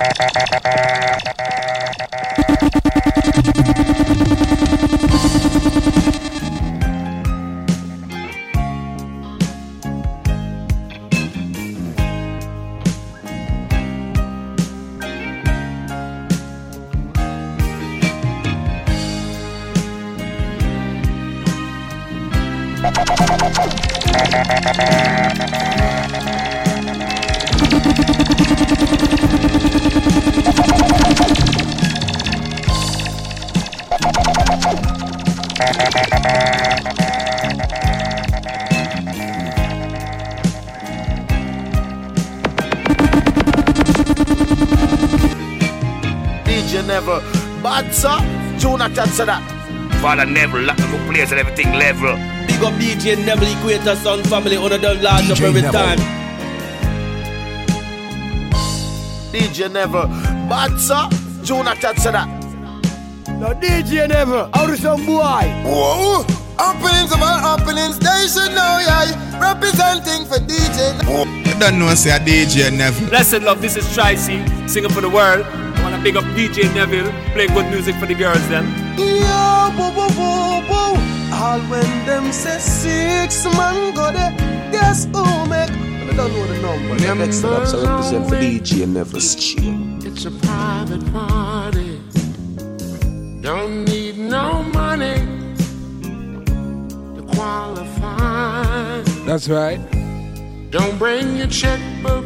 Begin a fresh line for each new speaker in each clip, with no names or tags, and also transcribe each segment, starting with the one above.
DJ
Neville, lock the place and everything level.
Big up DJ Neville, Equator Sound family, on the large up
DJ
every
Neville.
time.
DJ Neville, Bad sir. Jonathan said that.
Now DJ Neville, how is some boy?
Whoa! Openings of all openings, they should know, yeah. Representing for DJ. Neville.
You don't know, say a DJ Neville.
Blessed love, this is Tracy, singing for the world. I wanna big up DJ Neville, play good music for the girls then.
Yo, boo, boo, boo, boo. All when them say six man go there, guess who make? I don't know the number.
Next up, so represent for DJ Neville Chill.
It's a private party. Don't need no money to qualify.
That's right.
Don't bring your checkbook.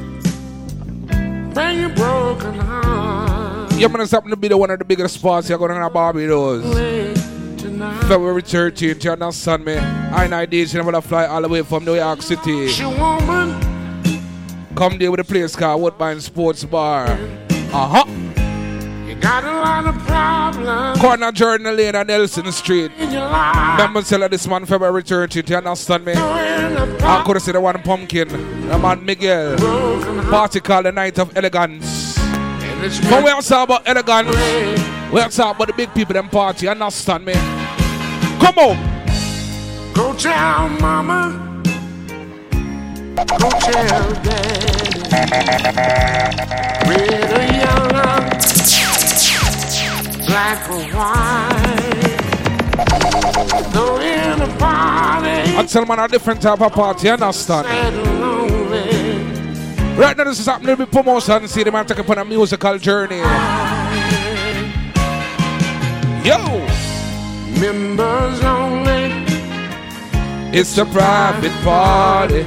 Bring your broken heart.
Yeah, man, it's happened to be the one of the biggest spots you're going to have Barbados. February 13th, you understand me? I and I DJ Neville fly all the way from New York City. Come there with a place called Woodbine Sports Bar. Uh huh.
You got a lot of problems
Corner Jordan Lane and Nelson Street.
in your life.
Remember, sell this man February 13th, you understand me? I could have said the one pumpkin. The man Miguel. Party called the Night of Elegance. But we also about elegance. We also about the big people them party, understand me? Come on.
Go tell mama. Go tell daddy. Red or yellow. Black or white. Though in a party.
I tell man a different type of party, understand?
Sad and lonely.
Right now, this is happening with promotion. See the man take upon a musical journey. Yo!
Members only.
It's a private party.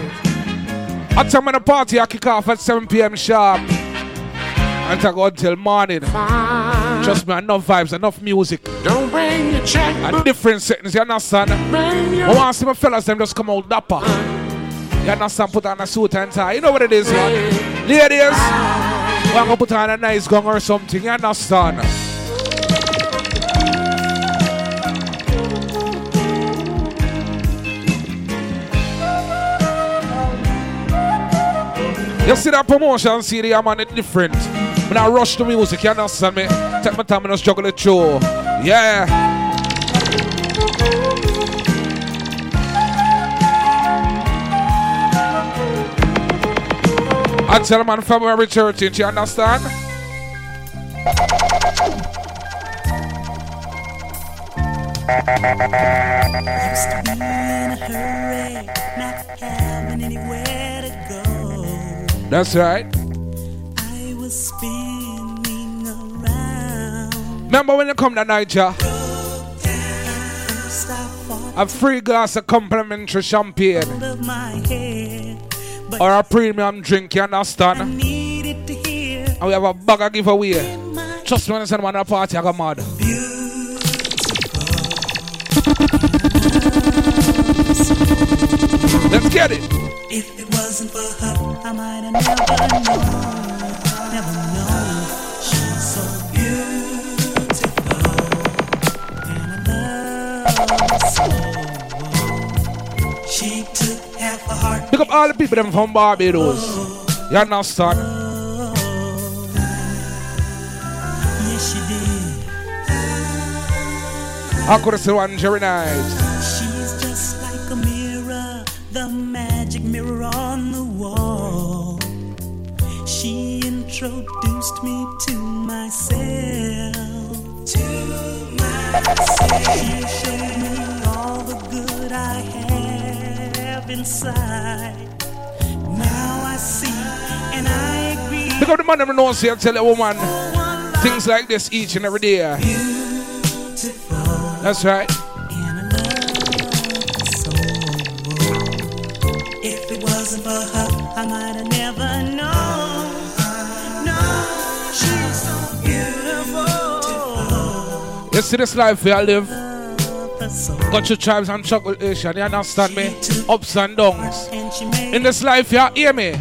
I tell man the party I kick off at 7 p.m. sharp. And I go until morning. Trust me, enough vibes, enough music.
Don't bring your check.
And different settings, you understand? I want to see my fellas them just come out dapper. You understand? Put on a suit and tie. You know what it is, man? Ladies, want to put on a nice gun or something, you understand? You see that promotion CD, I'm on it different. When I rush the music, you understand me? Take my time and just struggle it through. Yeah. I tell man February 13th, you understand?
To be in a hurry, not having anywhere to go.
That's right.
I was spinning around.
Remember when you come to Niger? A free glass of complimentary champagne
head,
or a premium drink, you understand?
to
And we have a bag of giveaway. Trust me when I send man a party, I got mad. Let's get it.
Wasn't for her, I might have never known, never known. She's so beautiful, and I love her so. She took half a heart.
Pick up all the people them from Barbados. You understand?
Yes, she did.
I could have said one Jerry night.
She's just like a mirror, the magic mirror introduced me to myself. To myself. You showed me all the good I have inside. Now I see and I agree.
Pick up the man never knows here, tell a woman things like this each and every day. That's right.
If it wasn't for her, I might have never known.
You see this life where I live? Got your tribes and chocolation, you understand me? Ups and downs. In this life, you hear me?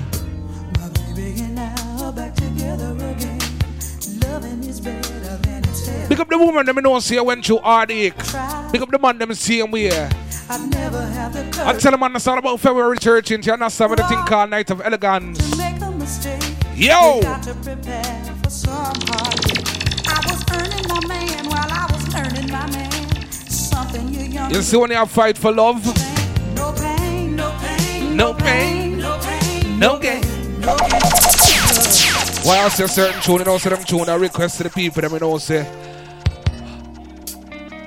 Pick up the woman them know see went through heartache. Pick up the man them same way.
I'd never have the
I tell them it's all about February church and you understand what the thing called Night of Elegance.
to make a mistake.
Yo!
You
see when you fight for love?
No pain, no pain,
No pain,
no pain,
no gain.
no gain.
Why I say certain tune, you know, say them tune, I request to the people, them, you know, say.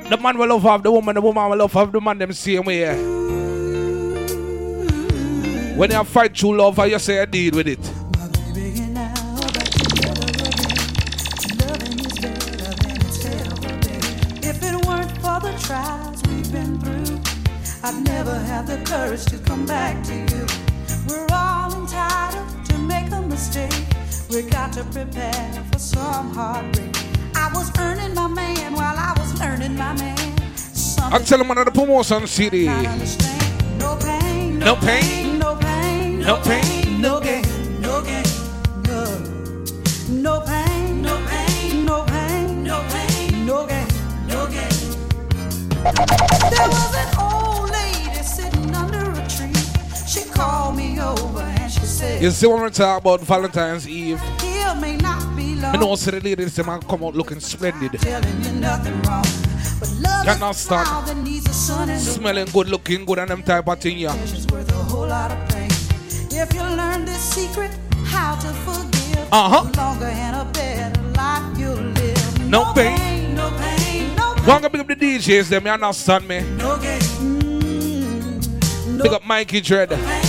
The man will love have the woman, the woman will love have the man, them same way. When you fight true love, how you say I deal with it.
I'd never have the courage to come back to you. We're all entitled to make a mistake. We got to prepare for some heartbreak. I was earning my man while I was learning my man.
I tell them another promotion CD.
No pain,
No pain,
no pain,
no pain,
no gain, no gain, no. No pain, no pain, no pain, no pain, no gain, no gain. There was
You see when we talk about Valentine's Eve,
Here may not be
I know see the ladies them a come out looking splendid.
Telling you nothing wrong. But love
You
is a
understand?
flower that needs a sun and the
Smelling good, looking good, and them type of thing, yeah.
It's worth a whole lot of pain. If you learn this secret, how to forgive,
Uh-huh.
longer and a better life you'll live.
No pain.
no pain, no
Go and pick up the DJs, them, you understand me?
no gain. Mm,
Pick up Mikey Dread.
pain,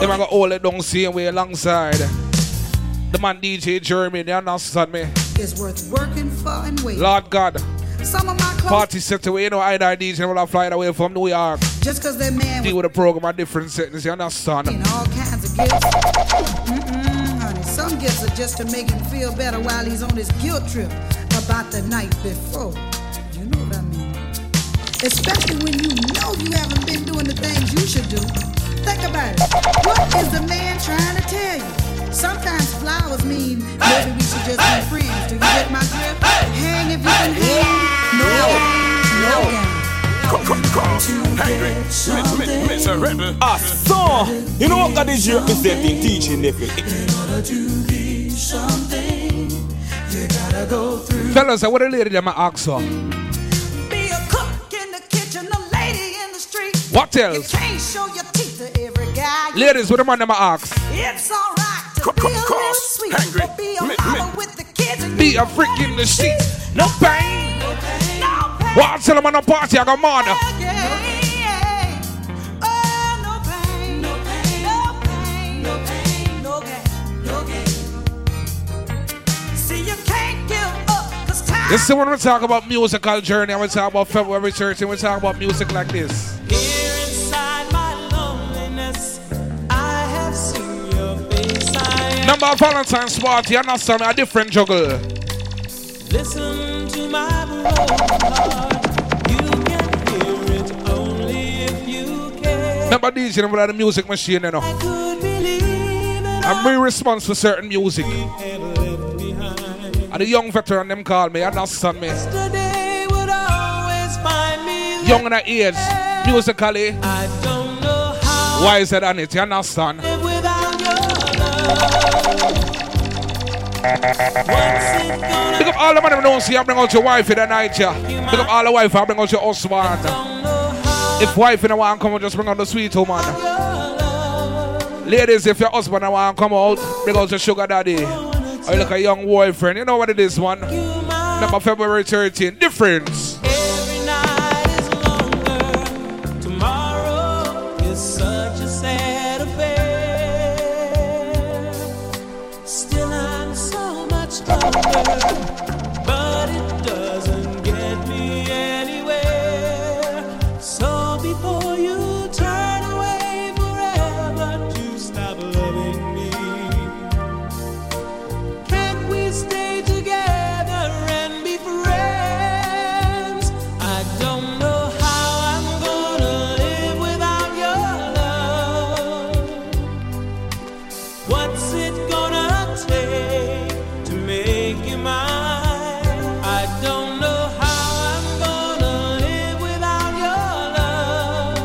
Them I got all it down same way alongside. The man DJ Jeremy, you understand me?
It's worth working for and waiting.
Lord God.
Some of my clothes,
Party set away, you know, I die DJ will fly away from New York.
just because they're man
Deal
with
a program at different settings, you understand?
all kinds of gifts. Mm-mm, honey, some gifts are just to make him feel better while he's on his guilt trip about the night before. You know what I mean? Especially when you know you haven't been doing the things you should do. Think about it. What is the man trying to tell you? Sometimes flowers mean maybe we should just be friends. Do you get my drift? Hang if you can hang. No, no game.
Ah, so, you know what God is representing, teaching Neville.
Fellas, what the lady them I ask her?
Be a cook in the kitchen, a lady in the street.
What else?
Can't show your teeth to every guy.
Ladies, what the man them I ask?
It's alright to be a little sweet, but be a mama with the kids and
Be a freak in the street. No pain. What I tell them on a party, I got mad.
See, you can't give up, 'cause time
You see when we talk about musical journey, we talk about February church, and we talk about music like this. Number of Valentine's party, you understand me, a different juggle.
listen to my broken heart. You can hear it only you care.
Number DJ, number the music machine, you know.
Could believe that
I'm re response for certain music. And the young veteran them call me, understand me.
yesterday would always find me
Young in the age, musically,
I don't know how
wiser than it, you understand? Pick up all the man them know, see, I bring out your wife in the night, yeah. Pick up all the wife, I bring out your husband. If wife in the one come, out, just bring out the sweet woman. Ladies, if your husband want to come out, bring out your sugar daddy. Or look a young boyfriend. You know what it is, man. Number February 13. Difference.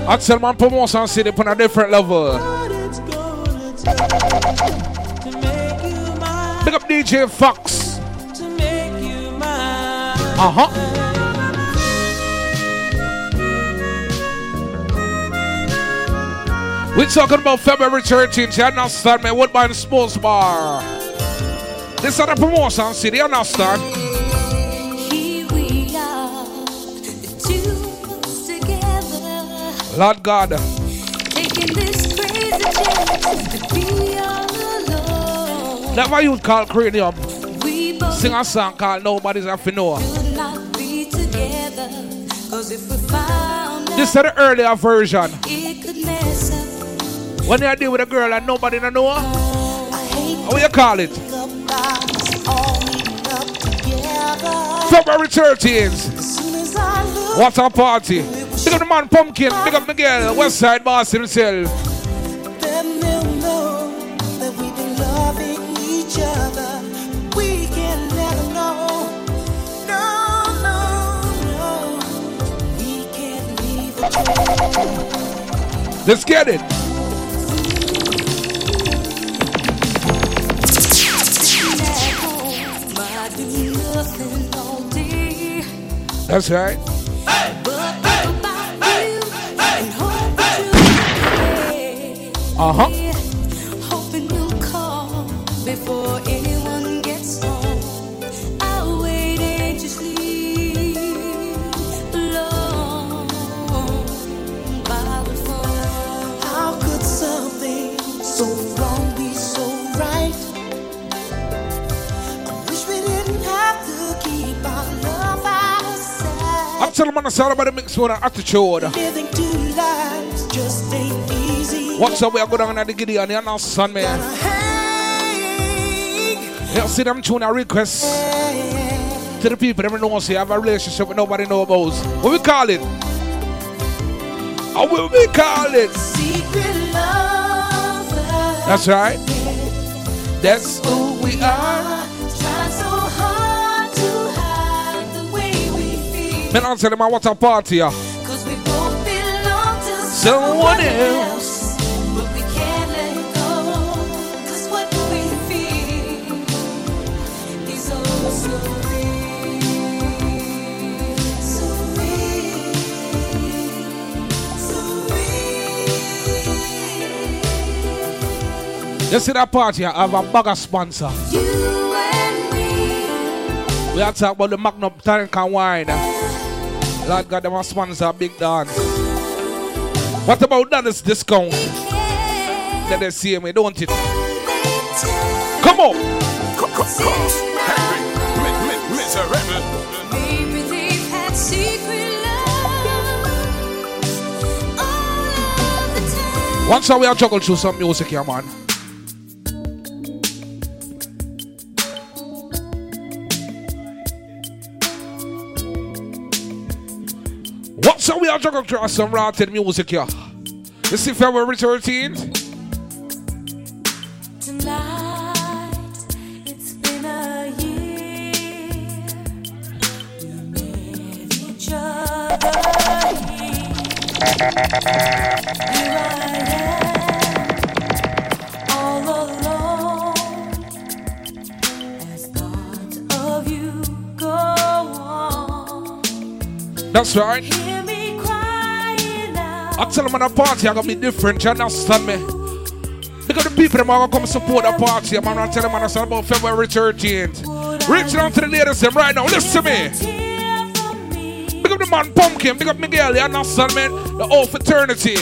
Axel man promotion city on a different level. Big up DJ Fox. Uh huh. We're talking about February 13th. You understand me? Woodbine Sports Bar. This is the promotion city. You understand?
All alone.
That's why you call Cranium.
We
Sing a song called Nobody's to Know.
should not be together, 'cause if we found
This is the earlier version.
it could mess up.
When you deal with a girl and nobody know her, how you call it? February 13th. What a party. Big up the man Pumpkin, big up Miguel, West Side Boss himself.
Then they'll know that we've been loving each other. We can never know. No, no, no. We can't leave a trace.
Let's get it.
I do nothing all day,
That's right.
Of sight.
I'm telling man, it's all about the mix with an attitude.
Living two lives just ain't.
What's up? We are going down at the Gideon, you understand me? You see them tune a request to the people that know say have a relationship with nobody know about. What we call it? Oh, How will we call it?
Secret lovers.
That's right. That's who we are.
Trying so hard to hide the way we feel.
Man, answer them, what a party.
Cause we both belong to
Someone else. You see that party? I have a bag sponsor.
You and me.
We are talking about the Magnum Tonic and Wine. Lord God, them a sponsor big dance. What about Dennis discount? Let them see me, don't it? Come on.
Maybe they've had secret loves all of the time.
Once we are juggle through some music here, man. We are through some rotted music here. This is February 13th.
Tonight, it's been a year. We met I
tell them on a party, I'm gonna be different. You understand me? Because the people them are gonna come support the party. I'm gonna tell them all about February 13th. Reaching out to the ladies them right now. Listen to me. Big up the man Pumpkin. Big up Miguel. You understand, man? The whole fraternity.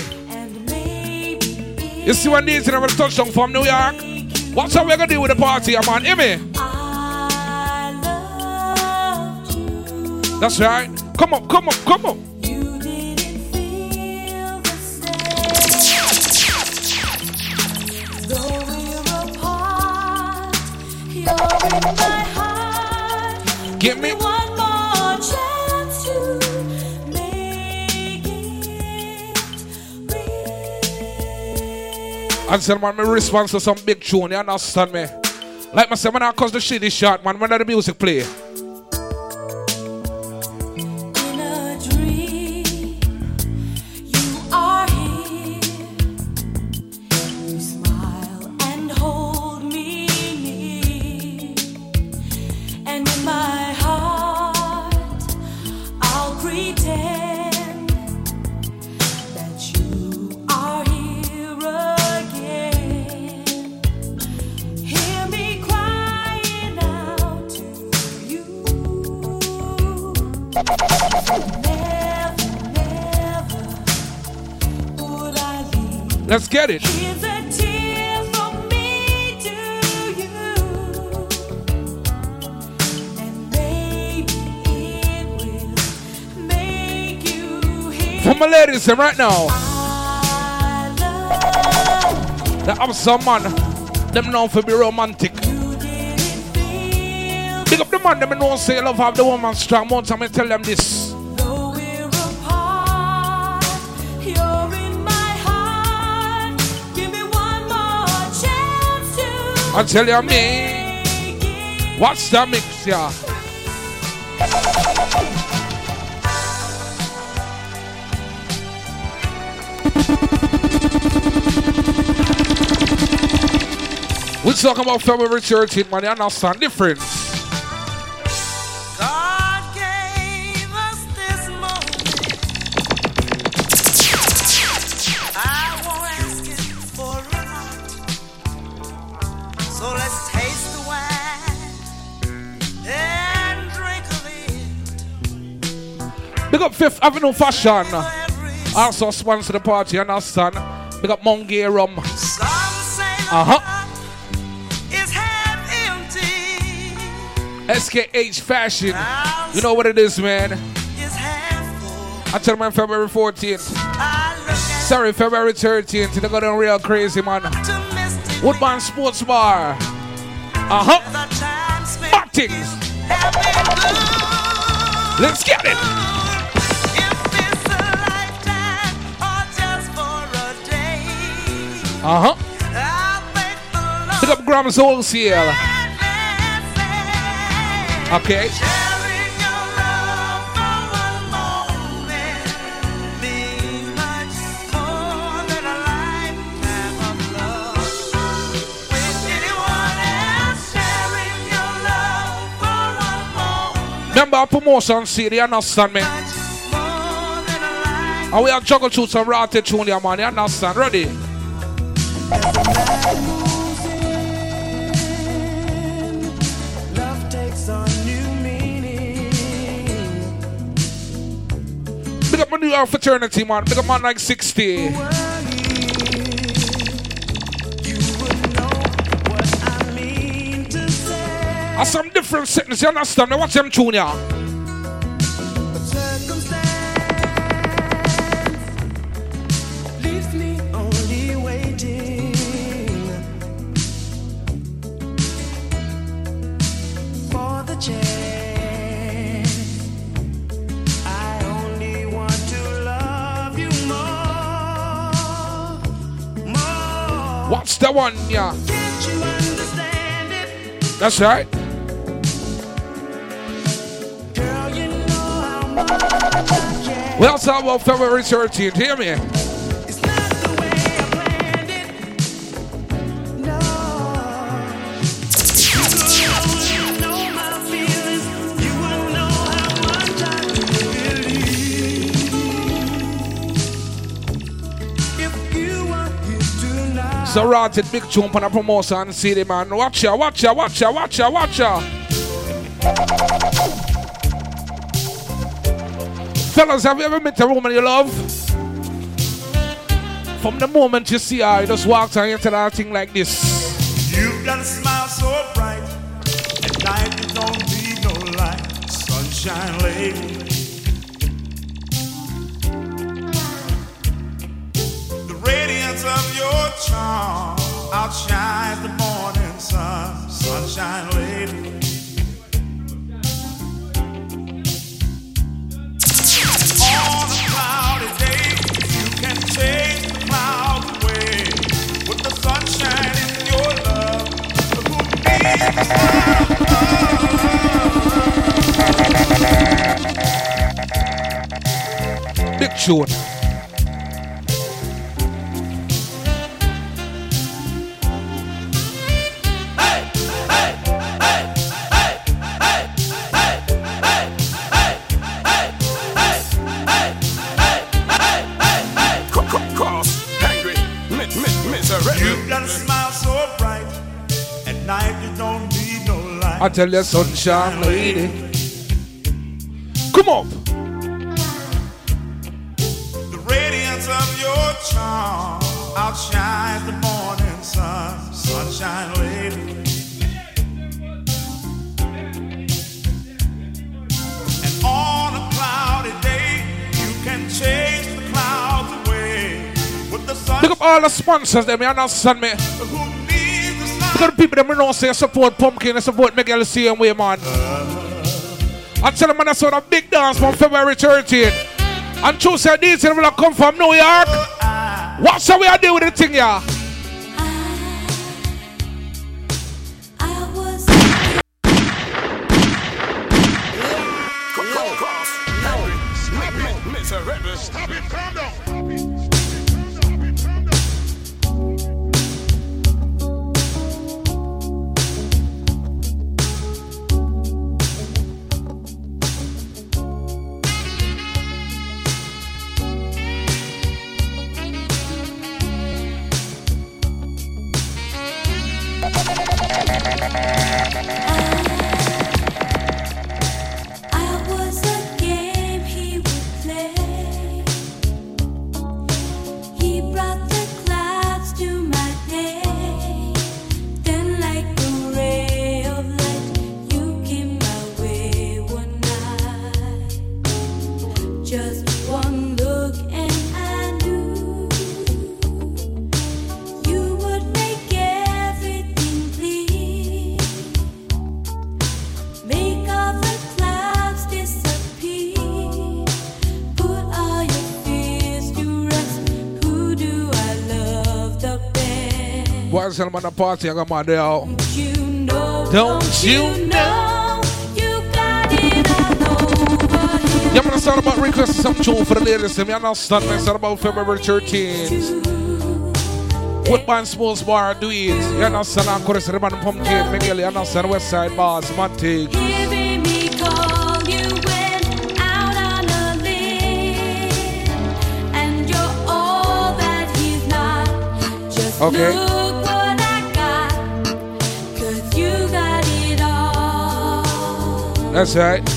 You see what needs in a touchdown from New York? What's how we're gonna do with the party, man? Hear me? That's right. Come on, come on, come on. Give me
one more chance to make it
And say, man, my response to some big tune, you understand me? Like I say, man, I cause the shit is short, man, when the music play. Make get it. For my ladies, them right now. That have some man, them known for be romantic. Big up the man, them know say love have the woman strong. One time I tell them this. I tell you me. What's the mix, yeah? We talking about February 13th, man. You understand difference? Up Fifth Avenue Fashion. Also sponsor the party, understand? Big up Mount Gay Rum. Uh huh. SKH Fashion. You know what it is, man. I tell man February 14th. Sorry, February 13th. They got on real crazy, man. Woodbine Sports Bar. Uh huh. Let's get it. Uh huh. Pick up Grams Wholesale. Okay. Remember our promotion CD, you understand me? And we are juggle through some ratty tune here, man. You understand? Ready? Big up my new fraternity, man. Big up man like 60. Are some different settings, you understand me? Watch them tune here.
You?
That's right.
Girl, you know how much I care.
We also have about February 13th. Hear me?
So rotted big tune on a promotion CD man. Watch ya, watch ya, watch ya, watch ya, watch ya. Fellas, have you ever met a woman you love? From the moment you see her, you just walk her into that thing like this.
You've got a smile so bright. At night you don't need no light. Sunshine lady. Radiance of your charm outshines the morning sun. Sunshine lady. On a cloudy day, you can chase the clouds away with the sunshine in your love. Who needs
Big tune. I tell you, sunshine lady. Come up.
The radiance of your charm outshines the morning sun. Sunshine lady. And on a cloudy day, you can chase the clouds away with the sun.
Pick up all the sponsors, them, you understand me? Up the people that we know say support Pumpkin and support Miguel the same way, man. I tell them, that's what a big dance from February 13th. And Tuesday, these will come from New York. What's how we are doing the thing, yeah? Man, the party, I got my day out.
You know,
Don't you
know you got it all.
Yeah, man, it's all about requesting some tune for the ladies. You understand me? It's about February 13th. Woodbine Sports Bar, do it. You understand? I'm to say, man, Pumpkin, Miguel, you understand? West Side Bars, Matic.
Hearing
That's right.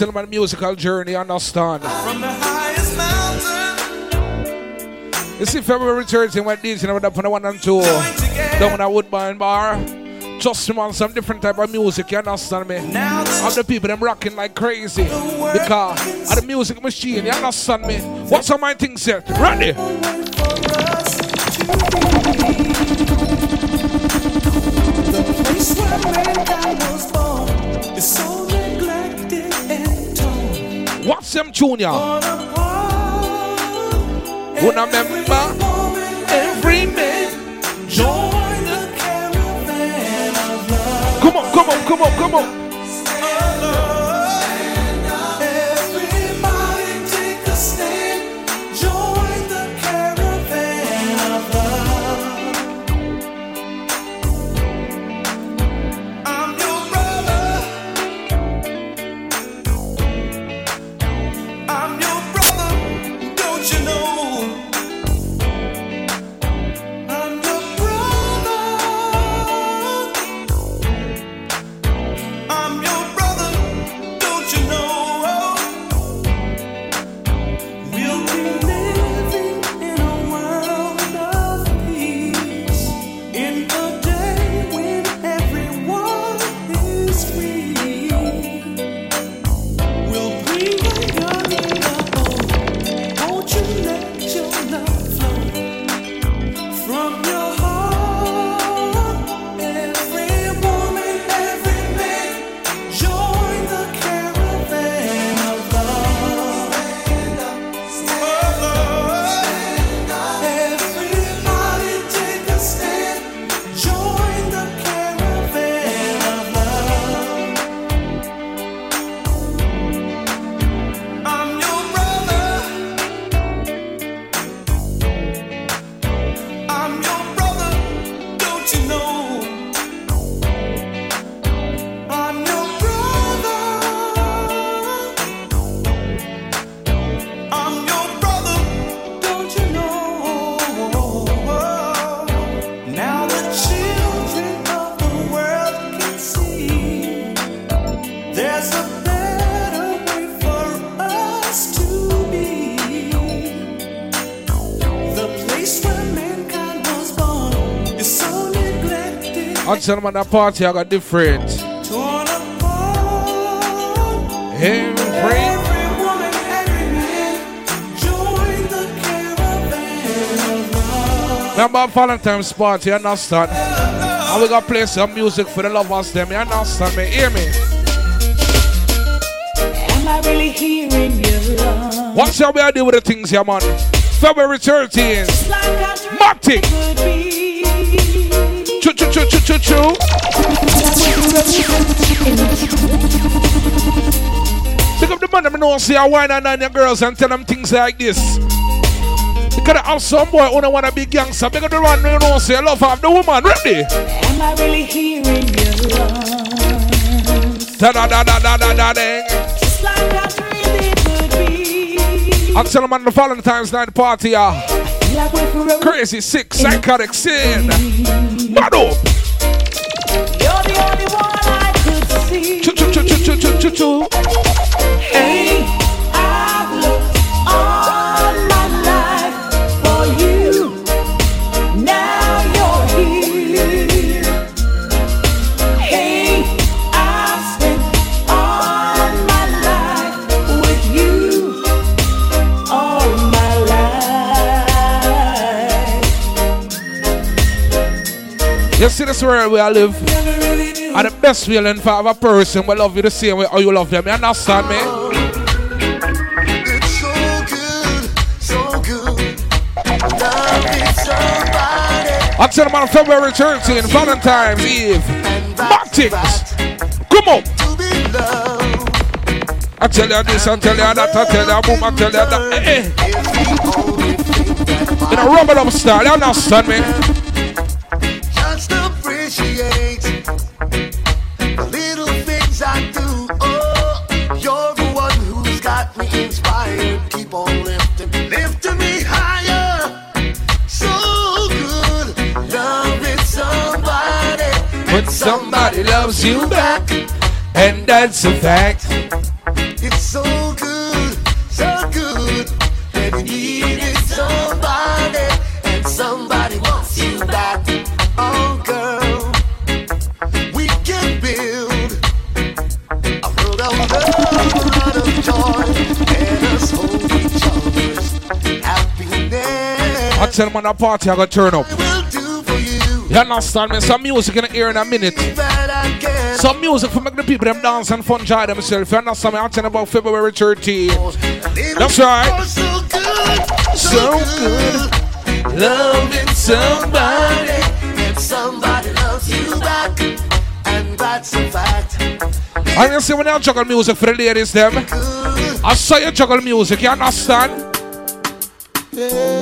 And
tell musical journey, you understand?
From the highest mountain.
You see, February 13th, when DJ Neville up on the one and two, down at Woodbine Bar. Just on some different type of music, you understand me? Of the people them rocking like crazy. Because of the music machine, you understand me? What's on my thing set? Ready? Them junior? Wanna remember?
Every man join the caravan of love.
Come on, come on, come on, come on.
Neglected.
And tell me that party I got different.
Torn apart.
Every
Every woman, every man, join the caravan of.
Remember Valentine's party, you understand? And we gonna play some music for the lovers, them, you understand me? Hear me?
Am I really hearing you wrong?
What's how we are doing with the things here, man? February 13th.
Like I
Choo choo choo choo. Pick up the man, I know see a wine and your girls and tell them things like this. Because I have some boy who don't want to be gangster. Pick up the one, you know, say love have the woman. Ready?
Am I really hearing you wrong?
Da da da da da da da.
Just like I dreamed it could be.
I'm telling them on the Valentine's night party.
Like we're forever.
Crazy, sick, psychotic sin. Mad
You
see this world where I live? And the best feeling for a person will love you the same way how you love them. You understand me?
It's so good, so good. Loving somebody.
I tell them on February 13th, Valentine's Eve. Martins. Come on. I tell you this, I tell you that, I tell you boom, I tell you that. Eh, eh. In a rubber up style, you understand me?
Somebody
loves you back, and that's a fact.
It's so good, so good. When you needed somebody, and somebody wants you back. Oh, girl, we can build a world of love, a world of joy. Let us hold each other's happiness.
I tell them on the party, I gotta turn up.
Will do for you
understand me? Some music in the ear in a minute.
that I can.
Some music for make the people them dance and fun enjoy themselves. You understand me? I'm telling about February 13th. That's right.
So good,
So good.
loving somebody, and somebody loves you back, and that's a fact.
And you see when I juggle music for the ladies them. I saw you juggle music, you understand?
Here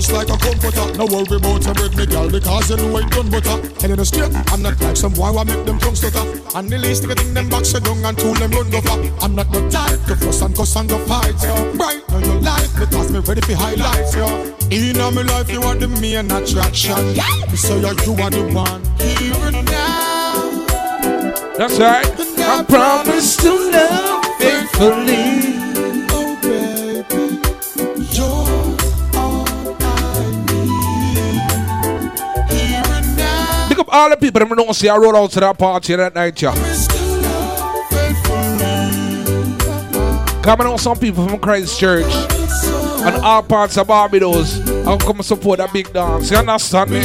just like a comforter No worry about your bread, me girl Because you know I done butter Tell you the straight I'm not like some boy who make them tongue stutter And the least thing them back sit down And tool them run far I'm not the type to fuss and cuss and go fight yo. Bright on your life Because me ready for highlights yo. In my life you are the main attraction say you you are the one Here and now
That's right. I promise to love faithfully.
All
the people that don't see I roll out to that party that night, yeah. Coming on some people from Christ Church and all parts of Barbados. I'll come support that big dance. You understand me?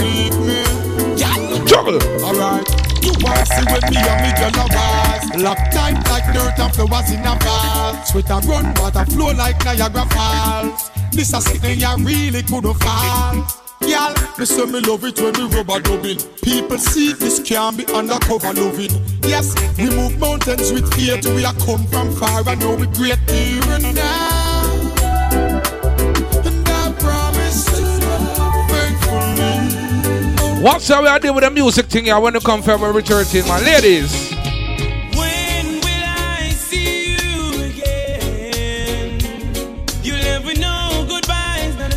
Juggle.
Alright, you want see when me and me girl a rise Lock tight like dirt and flowers in a vase Sweat a run, water flow like Niagara Falls This a sitting you really couldn't fall Y'all, me say me love it when we rubber dubbing. People see this can be undercover loving. Yes, we move mountains with faith We are come from far. And know we great here and now. And I promise faithfully.
We doing with the music thing here when you come February 13th, my ladies?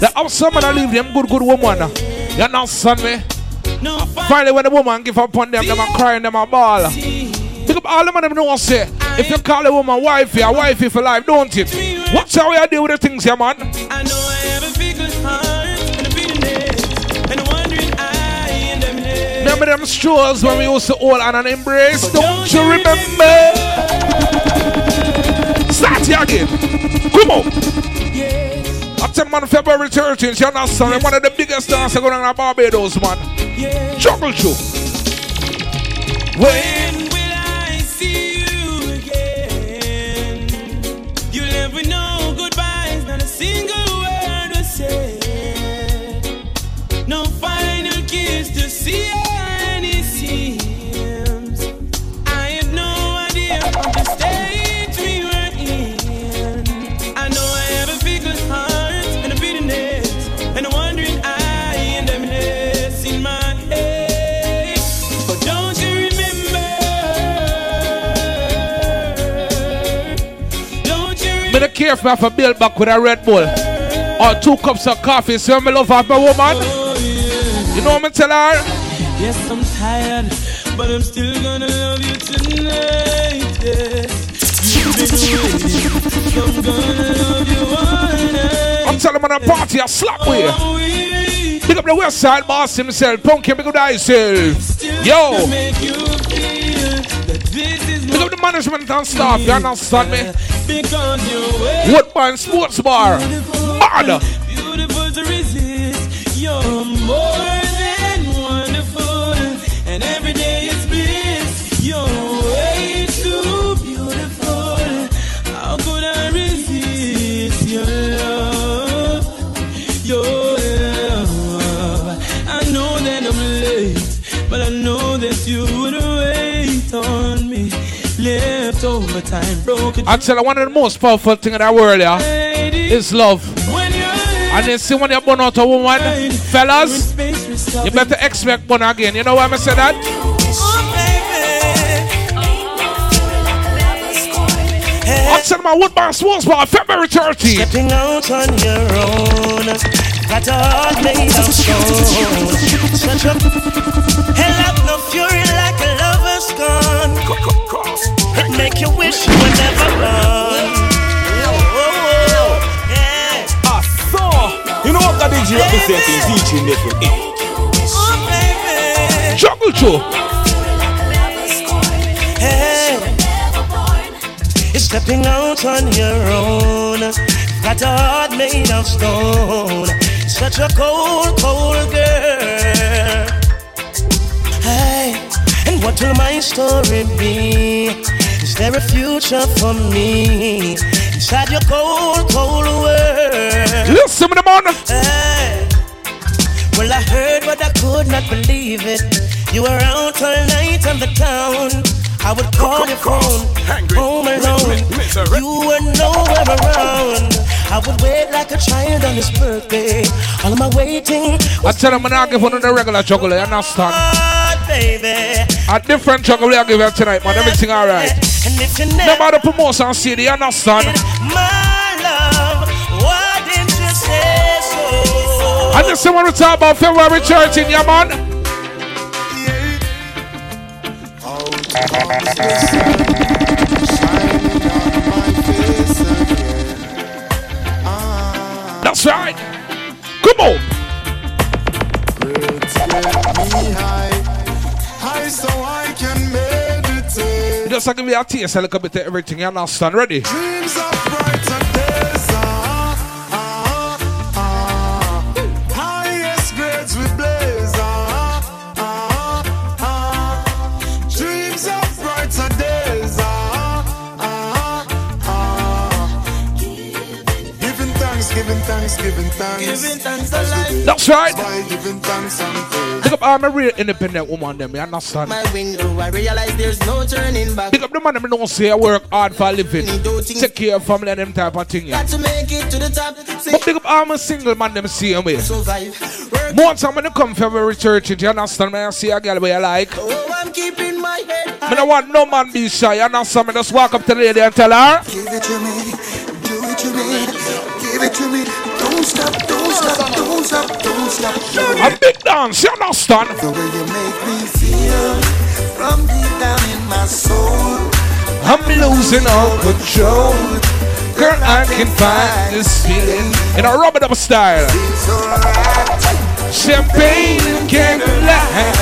The house some I leave them good, good woman. You understand me?
No eh?
Finally, when the woman give up on them, them are crying, them are ball. Pick up all them and them know say, if you call a woman wifey, a wifey for life, don't it? What's how we are doing with the things here, man?
I know I have a fickle heart and a bitterness and a wandering eye and emptiness.
Remember them strolls when we used to hold on and embrace? Don't you remember? Start here again. Come on. Tell man February 13th, you understand? One of the biggest dances going on in Barbados, man. Juggle show.
When
care if I have to build back with a Red Bull. or two cups of coffee. So me love have my woman. You know what I'm tell her?
Yes, I'm tired, but I'm still gonna love you tonight. Been I'm gonna love you all night.
I'm telling man a party, a slap way. Pick up the west side boss himself. Punky, pick up the yourself. Yo.
Make you feel that this is
Pick up the management and staff. You understand me? Woodbine Sports Bar. Bad.
Time,
tell you, one of the most powerful things in the world, yeah, is love. And then see when you're born out a woman, fellas, you better expect one again. You know why I say that? Oh, I tell my Woodbine Sports Bar, February 13th.
Stepping out on your own. Got made of stone. Such a hell up no fury like a lover's gun. It make you wish you were never run.
Ah, so, you know what that DJ representing DJ is?
Jungle Joe.
Hey, you're stepping out on your own. Got a heart made of stone. Such a cold, cold girl. Hey, and what will my story be? There a future for me inside your cold, cold world?
Listen, to the man.
Hey. Well, I heard, but I could not believe it. You were out all night on the town. I would call your phone, home alone. You were nowhere around. I would wait like a child on his birthday. All of my waiting
I tell him, I'm not give one of the regular juggler, you understand?
Oh, baby.
A different juggler I'll give you tonight, man. Everything alright.
And if you
No
never,
matter promotion CD, you understand?
my love, why didn't you say so?
And this is what we talk about February 13th, yeah, man. That's right. Come on. Just like give you a taste a little bit of everything, you understand? Ready?
Dreams brighter
That's right.
By giving thanks and praise.
Pick up I'm a real independent woman, them, you understand?
My window, I realize there's no turning back.
Pick up the man, them don't say I work hard for a living. Take care of family and them type of thing, yeah.
Got to make it to the top.
But pick up I'm a single man, them same way.
Survive. Work.
More time when you come February church, you understand me? I see a girl where you like.
Oh, I'm keeping my head
Me don't want no man be shy, you understand me? Just walk up to the lady and tell her.
Give it to me, do it to me, give it to me. Don't stop, don't stop, don't stop, don't stop.
A big dance, you understand?
The way you make me feel from deep down in my soul.
I'm losing all control. Girl, I can find this feeling in a rub it up style. Champagne and candlelight.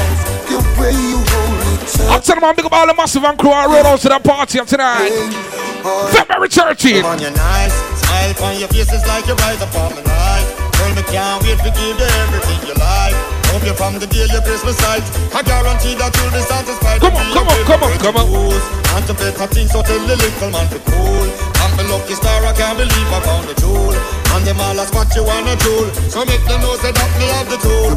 The way you hold.
I'm telling you, man, big up all the massive and crew and roll out to the party tonight. February 13th.
on your nice. Smile on your face is like you rise up on the night. Girl, me can't wait to give you everything you like. Hope you from the day your Christmas sight. I guarantee that you'll be satisfied
Come on, come on, come on, come on.
And to better things, so tell the little man to cool. I'm the lucky star, I can't believe I found a jewel. And them all ask what you wanna do So make them know say that me have the tool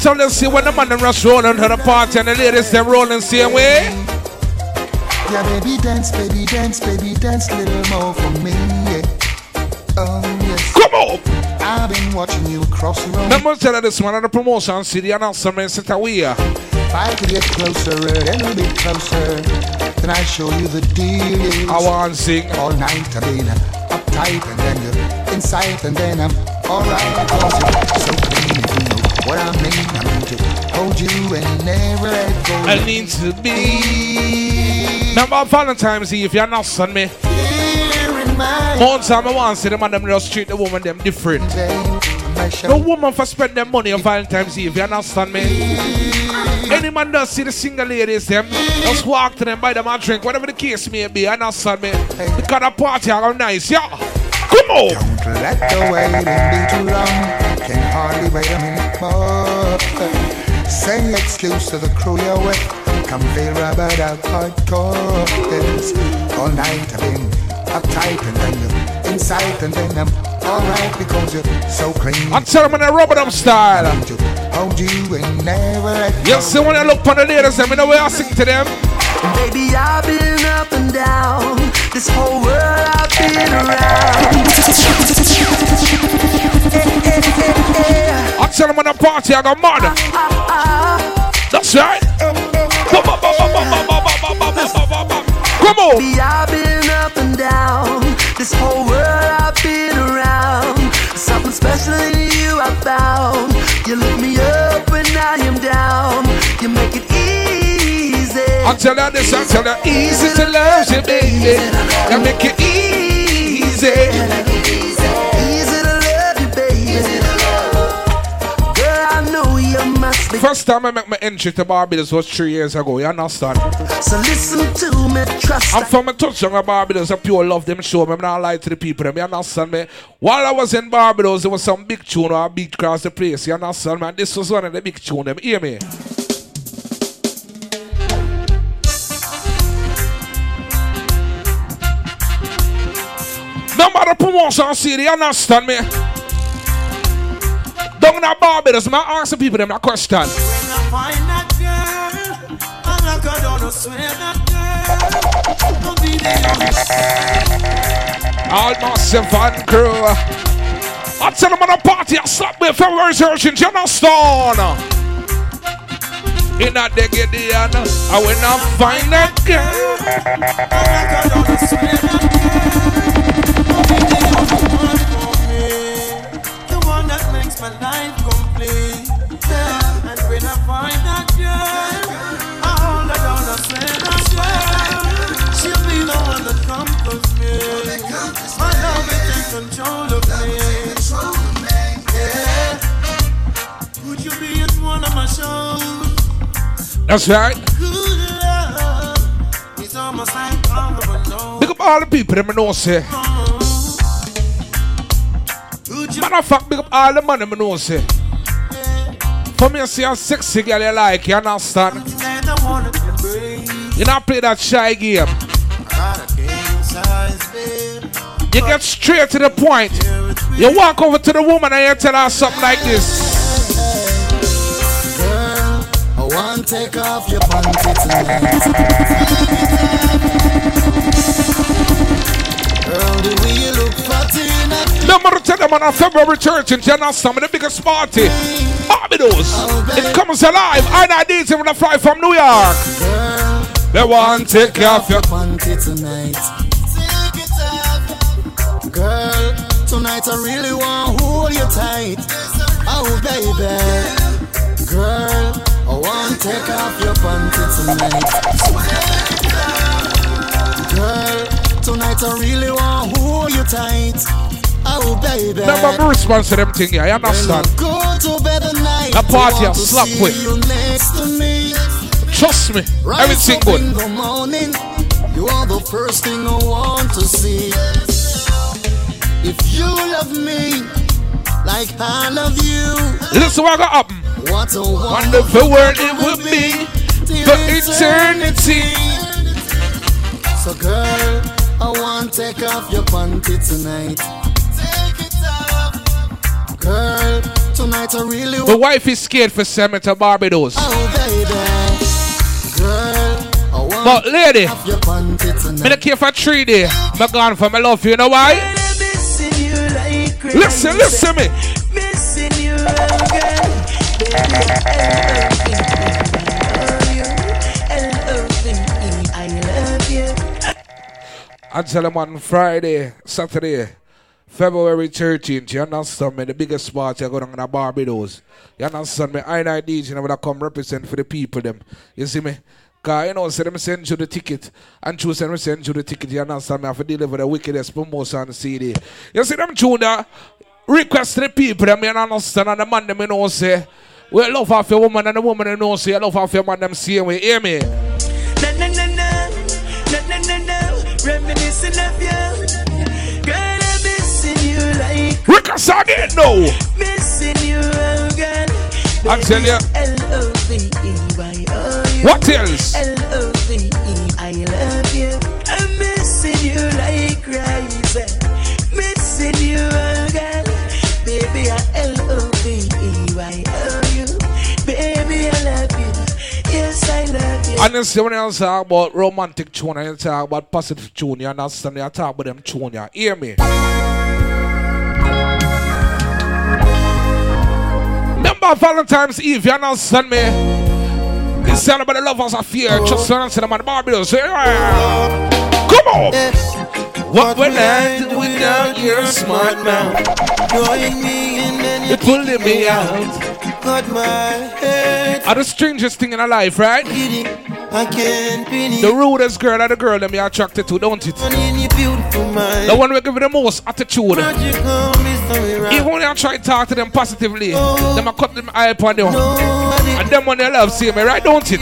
tell them, see, when the man them rush rolling to the party and the ladies them rolling same way.
Yeah, baby, dance, baby, dance, baby, dance, little more for me. Yeah.
Um, Come on.
I've been watching you across the road.
Remember tell this one on the promotion CD announcement sit away.
If I could get closer, a little bit closer, then I show you the deal.
I want to sing
all night. I've been uptight, and then you're inside, and then I'm alright. So what I mean. I mean to hold you and never let go.
I need to be. Remember Valentine's Eve, you're not son me. More time I want to see them and them just treat the woman them different. No woman for spend their money on Valentine's Eve, you understand me? Any man does see the single ladies them, just walk to them, buy them a drink, whatever the case may be, you understand me? Because the party are nice, yeah. Come on!
Don't let the waiting be too long. Can hardly wait a minute more. Say excuse to the crew you're with. Come feel rubbered out hardcore. Yes. All night I've been uptight and then you're inside and then I'm alright because you're so clean.
I tell them rubber them style.
Hold you and never let.
You see when I look on the ladies, them, you know where I sing to them?
Baby, I've been up and down. This whole world I've been around.
I tell them on the party, I got mad. That's right. Come on.
Baby, I've been up and down. This whole world I've been around. Something special in you I found. You lift me up when I am down. You make it easy.
I tell her this, I tell her easy to love you, baby. I make it easy.
Easy to love you, baby. Girl, I know you must be.
First time I make my entry to Barbados was three years ago, you understand?
So listen to me, trust.
I'm from a touchdown of Barbados, a pure love them show me. I'm not lie to the people, them, you understand me? While I was in Barbados, there was some big tune or a beat across the place, you understand me? And this was one of the big tune, them, hear me? The promotion CD, you understand me? Down in Barbados, I ask the people them that question.
Find that girl. I'm swear that girl. Don't be the
All massive and crew. I tell them on the party, I slap me from researching, you understand? In that get the honor, I will not find that girl.
Makes my life complete. Yeah. And when I find that girl, I hold her down, I swear, I swear. She'll be the one that comforts me. My love will take control of me. Yeah. Would you be at one of my shows?
That's right.
Good love. It's almost like all of a know.
Big up all the people them know say. Matter of fact, big up all the money me know say. For me, see a sexy girl you like, you understand? You not play that shy game. You get straight to the point. You walk over to the woman and you tell her something like this.
Girl, I want to take off your panty tonight. Girl, the way you look fatty in a
Number them on a February church in General some of the biggest party. Barbados. It comes alive. I know these when I fly from New York. They want to take off your
panty tonight. Take it off. Girl, tonight I really want to hold you tight. Oh, baby. Girl, I want to take off your panty tonight. Girl, tonight I really want to hold you tight. Oh, baby.
Remember my response to them thing, yeah, you understand?
Go to bed tonight.
The party
I
I slap with.
You next to me.
Trust me,
Rise
everything good.
in the morning, you are the first thing I want to see. If you love me like I love you,
Listen what got happen.
what a
Wonderful world it would be for eternity.
So, girl, I want to take off your panty tonight. Take girl. Tonight I really
The wife is scared for send to Barbados.
Oh, baby, girl, I want
But lady,
your panty
me
tonight.
don't care for three day. Me gone for my love you, you know why? Listen, listen me.
Missing you, girl. L-O-V-E, I love you.
I tell them on Friday, Saturday, February 13th, you understand me, the biggest party going on in Barbados. You understand me? I and DJ Neville come represent for the people them. You see me? Cause you know, say them send you the ticket and choose them send you the ticket. You understand me? I have to deliver the wickedest promotion CD. You see them tune that request to the people them, you understand? And the man them you know say, we love off your woman and the woman you know say, love off your man them same way. Hear me?
Reminiscing of you. Like
Request again, no.
missing you, girl.
I tell you.
L-O-V-E-Y-O-U.
What else?
L-O-V-E, I love you. I'm missing you like crazy. Missing you, girl. Baby, I L-O-V-E-Y-O-U. Baby, I love you. Yes, I love you.
And then when you talk about romantic tune and you talk about positive tune, you understand? You talk about them tune, you hear me? Remember Valentine's Eve, you understand me? It's all about the lovers affair, just so you them on Barbados. Yeah. Come on! What would I do without your smart mouth?
Drawing me and
You're pulling me out.
got my head.
Are the strangest thing in our life, right?
I can't believe
The rudest girl are the girl that me attracted to, don't it?
in your beautiful mind.
The one we give you the most attitude.
Magical mystery rock.
Even when I try to talk to them positively, them I cut them eye upon you. And them when they love see me, right, don't it?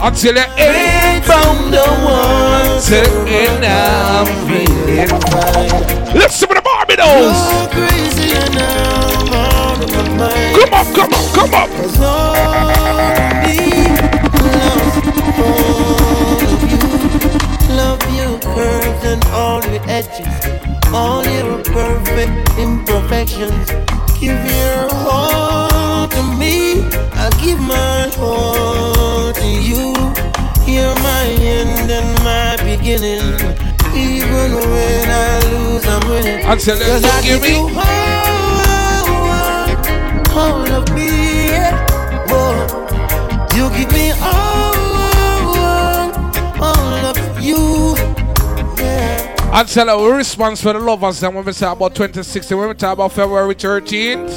Until you ain't found the one saying I'm feeling fine. Listen to the Barbados.
Crazy imperfections. Give your heart to me, I give my heart to you. You're my end and my beginning. Even when I lose, I'm winning.
You
'Cause I
give me-
you all,
And tell our response for the lovers then when we talk about 2016, when we talk about February 13th.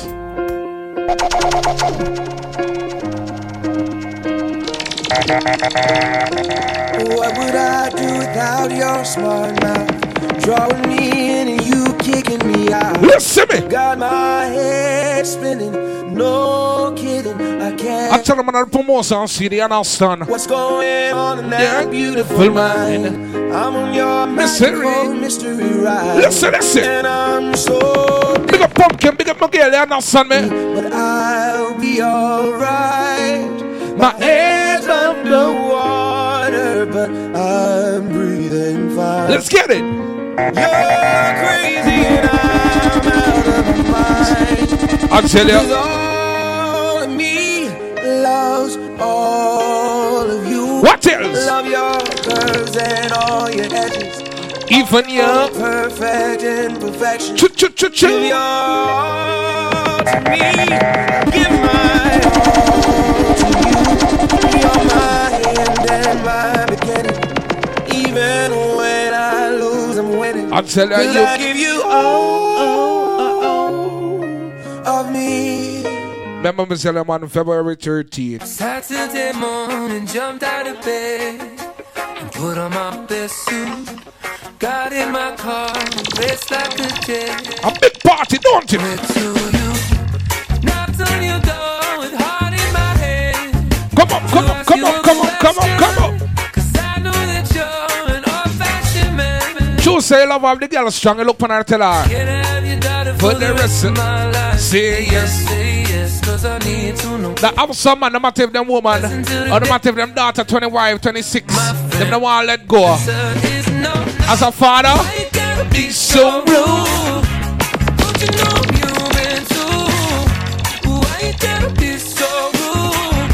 What would I do without your smart mouth? Drawing me in and you kicking me out.
Listen me.
Got my head spinning, no kidding. I can't.
I tell them on the promotion CD, you understand?
What's going on in that
Yeah,
beautiful mind? I'm on your
Mystery.
mystery ride.
Listen, listen.
And I'm so
Big up Pumpkin, big up Miguel, you understand me?
but I'll be alright.
My
head's underwater, but I'm breathing fine.
Let's get it.
You're crazy and I'm out of my mind.
I tell you. What else?
Love your curves and all your edges.
Even you.
Perfect imperfection.
Ch ch ch ch.
Give your all to me. Give my all to you. You're my end and my beginning. Even when I lose, I'm winning.
I tell you,
I give you all,
Remember me tell them on February 13th.
Saturday morning, jumped out of bed and put on my best suit. Got in my car, raced like a jet.
A big party, don't it?
To you, knocked on your door with heart in my head.
Come on, come on, come on, come on, come on, come on.
Cause I know that you're an old-fashioned man.
True say love of the girl strong, you look on her tell her.
Can I have your daughter
For the rest of
my life?
Say yes.
Say yes, cause I need to know.
That have some man, no matter if them woman, or no matter if them daughter 25, 26, them don't want to let go. As a father, be so rude.
Don't you know human too? Why you gotta be so rude?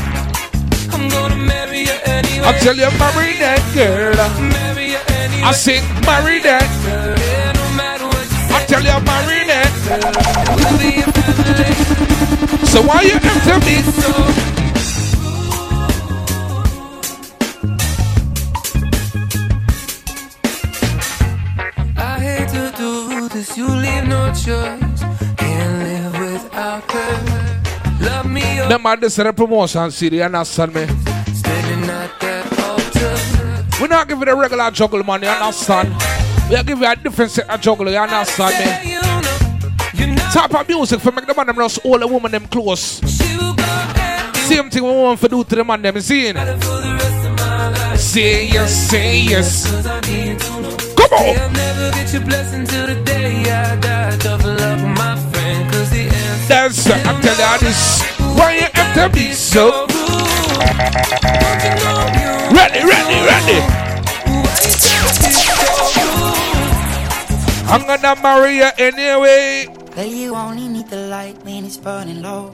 I'm gonna marry you anyway.
I tell you, marry that girl.
Marry you anyway.
I say, marry that.
Yeah, no matter what you
I tell you, Marinette. So why you after me?
So I hate to do this, you leave no choice. Can't live without her. Love me up,
Them man, this is a promotion CD, you understand me?
standing at that altar.
We not give it a regular juggle, man, you understand? We are give you a different set of juggle, you understand me? Type of music for make the man them just all the woman them close. Same thing we want to do to the man them, see? Say yes, say yes. Come on.
I'll never get your blessing till the day I die. Tough love my friend, cause the answer
That's I tell you this. Why you have to be so ready, ready, ready? I'm gonna marry you anyway.
Well, you only need the light when it's burning low.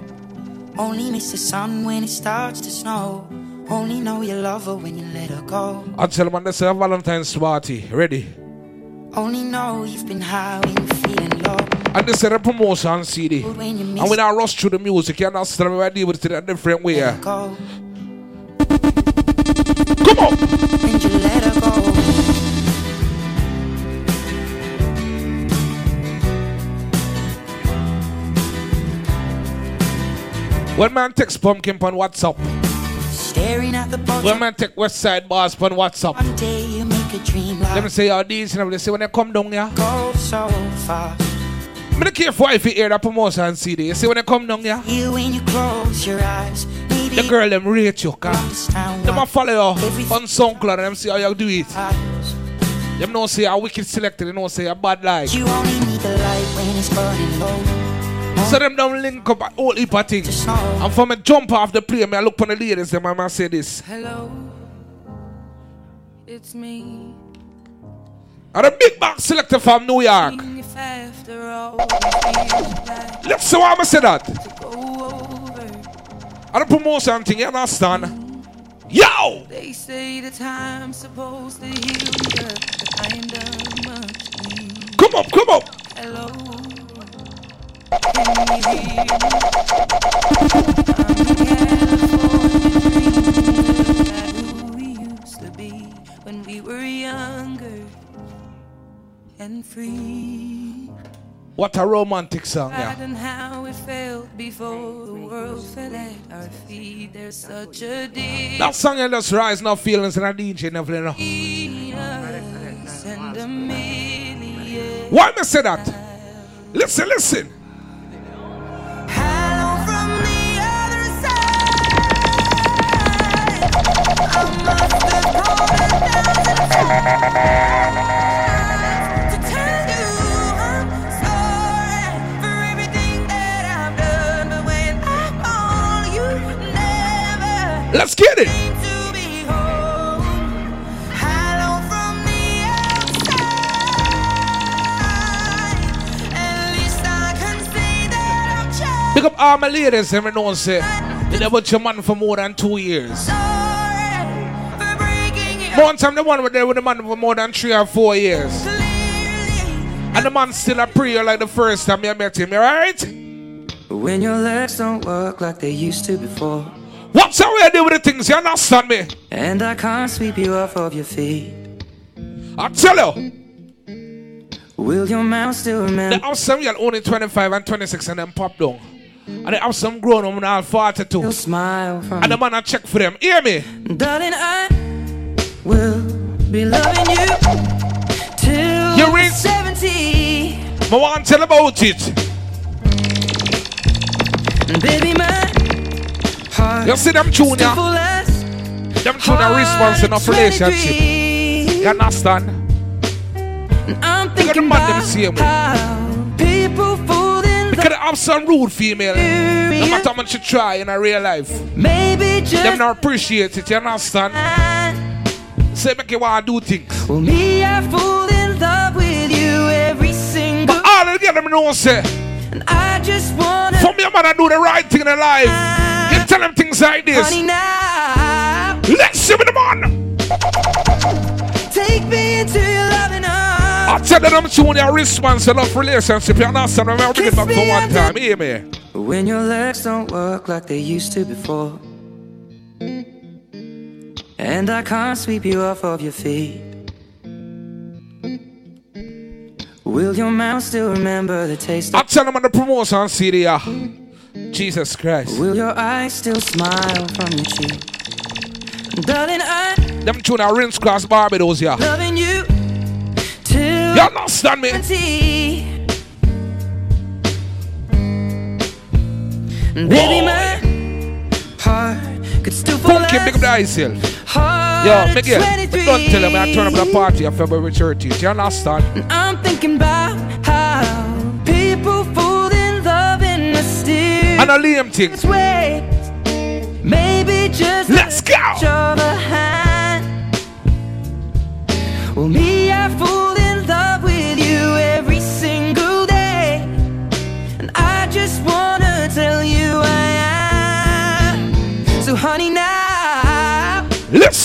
Only miss the sun when it starts to snow. Only know you love her when you let her go.
I tell them this is a Valentine's party. Ready?
Only know you've been high when you're feeling low.
And this is a promotion CD. And when I rush through the music, you understand me? I deal with it in a different way. Come on. When man text pumpkin on WhatsApp.
Staring at the bottom.
When man take West Side Bars on WhatsApp.
One day you make a dream
Let me say all these and they say when they come down here.
go so far.
I'm not careful if you hear that promotion CD. You see when they come down here.
You when you close your eyes.
The girl them rate you, cause them a follow you on SoundCloud and them see how you do it. Them know say a wicked selector, they know say a bad like.
you only need the light when it's burning low.
So them don't link up a whole heap of things. And for me jump off the plane, me I look on the ladies, I must say this.
Hello, it's me.
And a big back selector from New York.
If after all we feel like
Let's see why I say that. And the promotion thing, you understand? Yo!
They say the time's supposed to heal, but I ain't done much.
Come up, come up.
Hello,
What a romantic song, yeah.
and how it felt before the world fell at our feet. There's such a difference.
That song you just rise no feelings in a DJ Neville know.
and.
Why me say that? Listen, listen. Let's get it. Pick up all my ladies, every know say. You never your man for more than two years. One time the one were there with the man for more than three or four years. And the man still a prayer like the first time you met him, you right?
When your legs don't work like they used to before.
What's how we do with the things, you understand me?
And I can't sweep you off of your feet.
I tell you.
Will your mouth still
They
remember?
have some girl only 25 and 26 and then pop down. And they have some grown women all 42.
Smile from
And the man I check for them. Hear me?
Darling, I will be loving you till
You read?
70.
I want to tell about it.
Baby, my heart
You see them tune, yeah? Them tune a response enough relationship. You understand?
I'm
Look at the
thinking
man them same way.
people fall in
They could have some rude female. No matter how much you try in a real life.
Maybe just
Them not appreciate it, you understand? Say make you want to do things.
Well, me, I fall in love with you every single
But all of them them know say.
And I just wanna
For me, man, I do the right thing in life. You ah. tell them things like this.
Honey, now
Let's see with the man.
Take me into your loving arms
I that I'm tune your response enough relationship. You understand? I'm bring it back for one time. Hear me.
When your legs don't work like they used to before. And I can't sweep you off of your feet. Will your mouth still remember the taste of the?
I
of
tell them on the promotion CD. Jesus Christ.
Will your eyes still smile from your cheek? Darling, I
Them tune are rinse cross Barbados, yeah.
loving you till
You understand me?
eternity. Baby, my heart could still fall
Funky, big up
hard
Yo, Miguel, but
23.
don't tell them I turn up the party on February 13th. You understand?
I'm thinking about how people fall in love in mysterious
And a Liam thing.
Maybe just
Let's go.
touch of hand. Well, me,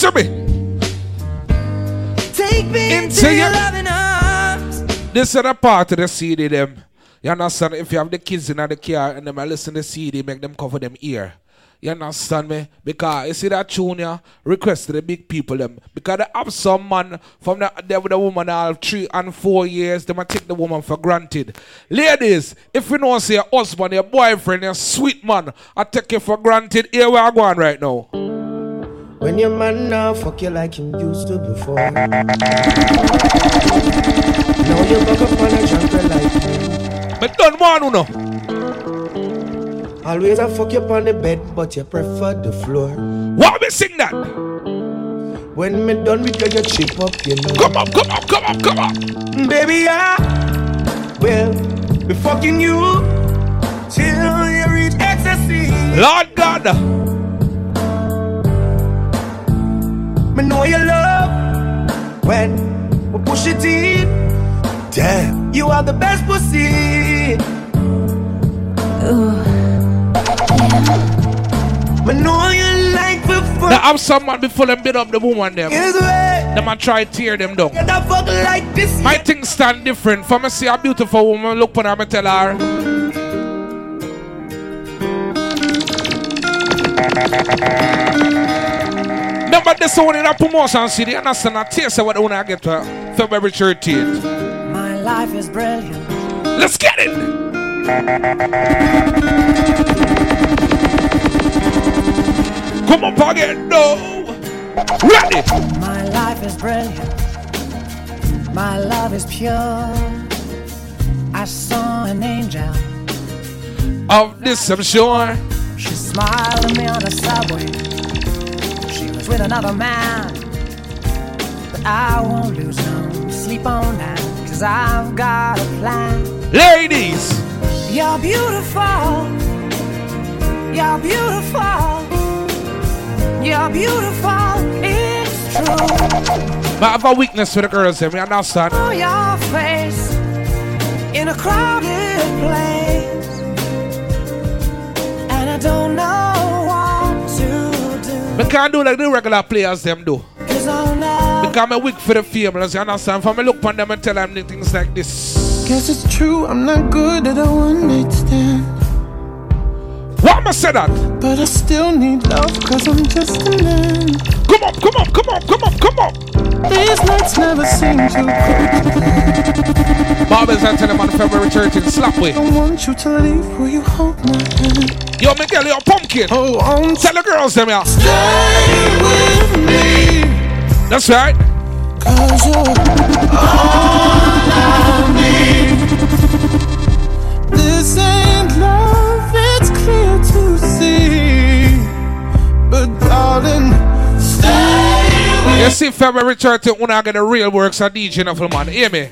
Listen me.
take me
Into
your loving arms.
This is the part of the CD them. You understand? If you have the kids in the car and them I listen to the CD, make them cover them ear. You understand me? Because you see that tune yeah, request to the big people them. Because they have some man from the there with the woman all three and four years, they might take the woman for granted. Ladies, if you know say your husband, your boyfriend, your sweet man, I take you for granted. Here we are going right now.
When your man now fuck you like him used to before. now you buck up on a jumper like me.
But don't want to know.
Always I fuck you on the bed, but you prefer the floor.
Why me sing that?
When me done with you, you chip up, you know.
Come on, come on, come on, come on.
Baby, I will be fucking you till you reach ecstasy.
Lord God.
Me know you love when we push it in. Damn, you are the best pussy. Me know you like fuck.
Now have someone before them beat up the woman them. Them a try tear them down.
you da fuck like this.
My things stand different. For me see a beautiful woman, look on her, me tell her. Remember this one in a promotion CD, you understand? I taste what I want to get to February 13th.
My life is brilliant.
Let's get it! Come up again, no! Ready!
My life is brilliant. My love is pure. I saw an angel.
Of this, I'm sure.
She smiled at me on the subway. With another man. But I won't lose no sleep on that. Cause I've got a plan.
Ladies!
You're beautiful. You're beautiful. You're beautiful. It's true.
But I have a weakness for the girls, them, you understand?
Oh, your face in a crowded place. And I don't know
can't do like the regular players them do. Because I'm a weak for the famous, you understand? For me look on them and tell them things like this.
Guess it's true, I'm not good at a one night stand.
Why am I say that?
But I still need love, cause I'm just a man.
Come on, come on, come on, come on, come on.
These nights never seem to go.
Barbers them on February 13th, slap way.
I want you to leave, will you hold my hand?
Yo, Miguel, a pumpkin.
Oh, on
Tell the girls them, yeah.
stay with me.
That's right.
Cause you're all I need. This ain't love, it's clear to see. But darling,
You see, February 13th, when I get the real works of DJ Neville, man. Hear me?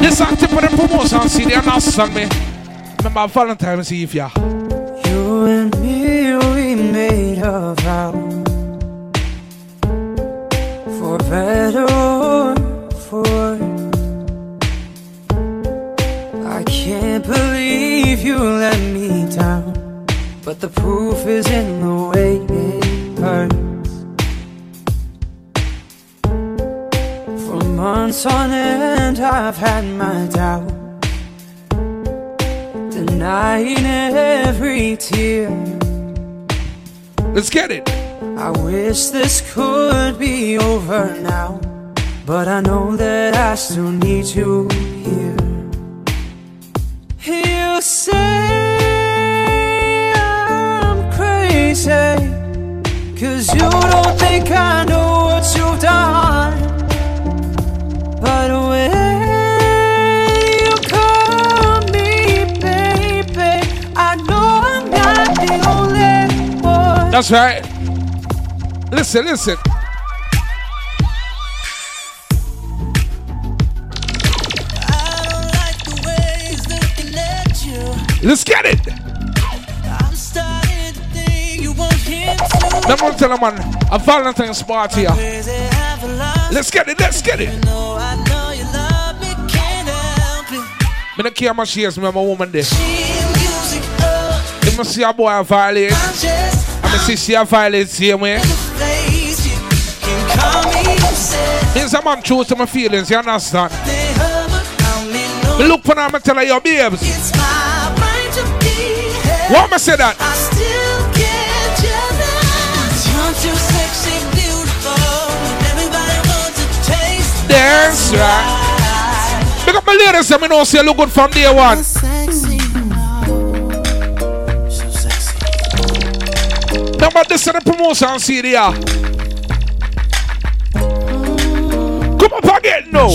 This a tip of the promotion CD, and not song me. Remember Valentine's Eve, yeah.
You and me, we made a vow. For better or for worse. I can't believe you let me down. The proof is in the way it hurts.
For months on end I've had my doubts Denying every tear.
Let's get it!
I wish this could be over now But I know that I still need you here You say crazy. Cause you don't think I know what you've done. But when you call me baby, I know I'm not the only one.
That's right. Listen, listen. Let's get it. Let me tell a man, a Valentine's party. Let's get it, let's get it. Me don't care how much she is, I'm a woman there. If I see a boy violate, I'm see she a violate same way. Means a to my feelings, you understand? Me look for them and tell her, yo, babes. Why am I say that? That's right. Pick up my ladies, let me know, say look good from day one. Remember this is the promotion CD. Come up again now.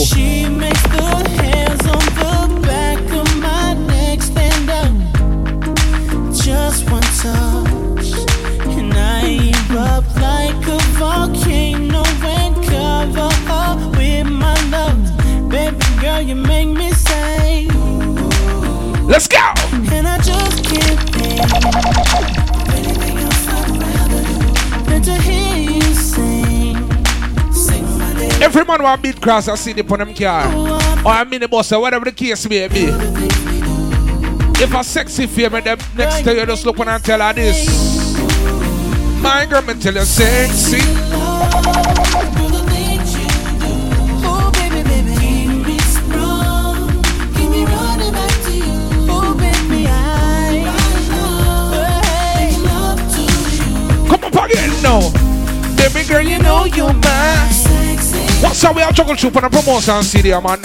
Let's go.
and I just can't think of anything else I'd rather do than to hear you sing. Sing my name.
Every man want beat cross and see the on them car. Or a minibus or whatever the case may be. If a sexy female them next to you just look on and tell her this. My girl, me tell you sexy. Up again now. Baby girl, you know you're mine. What's how we are juggle troop on a promotion CD, man?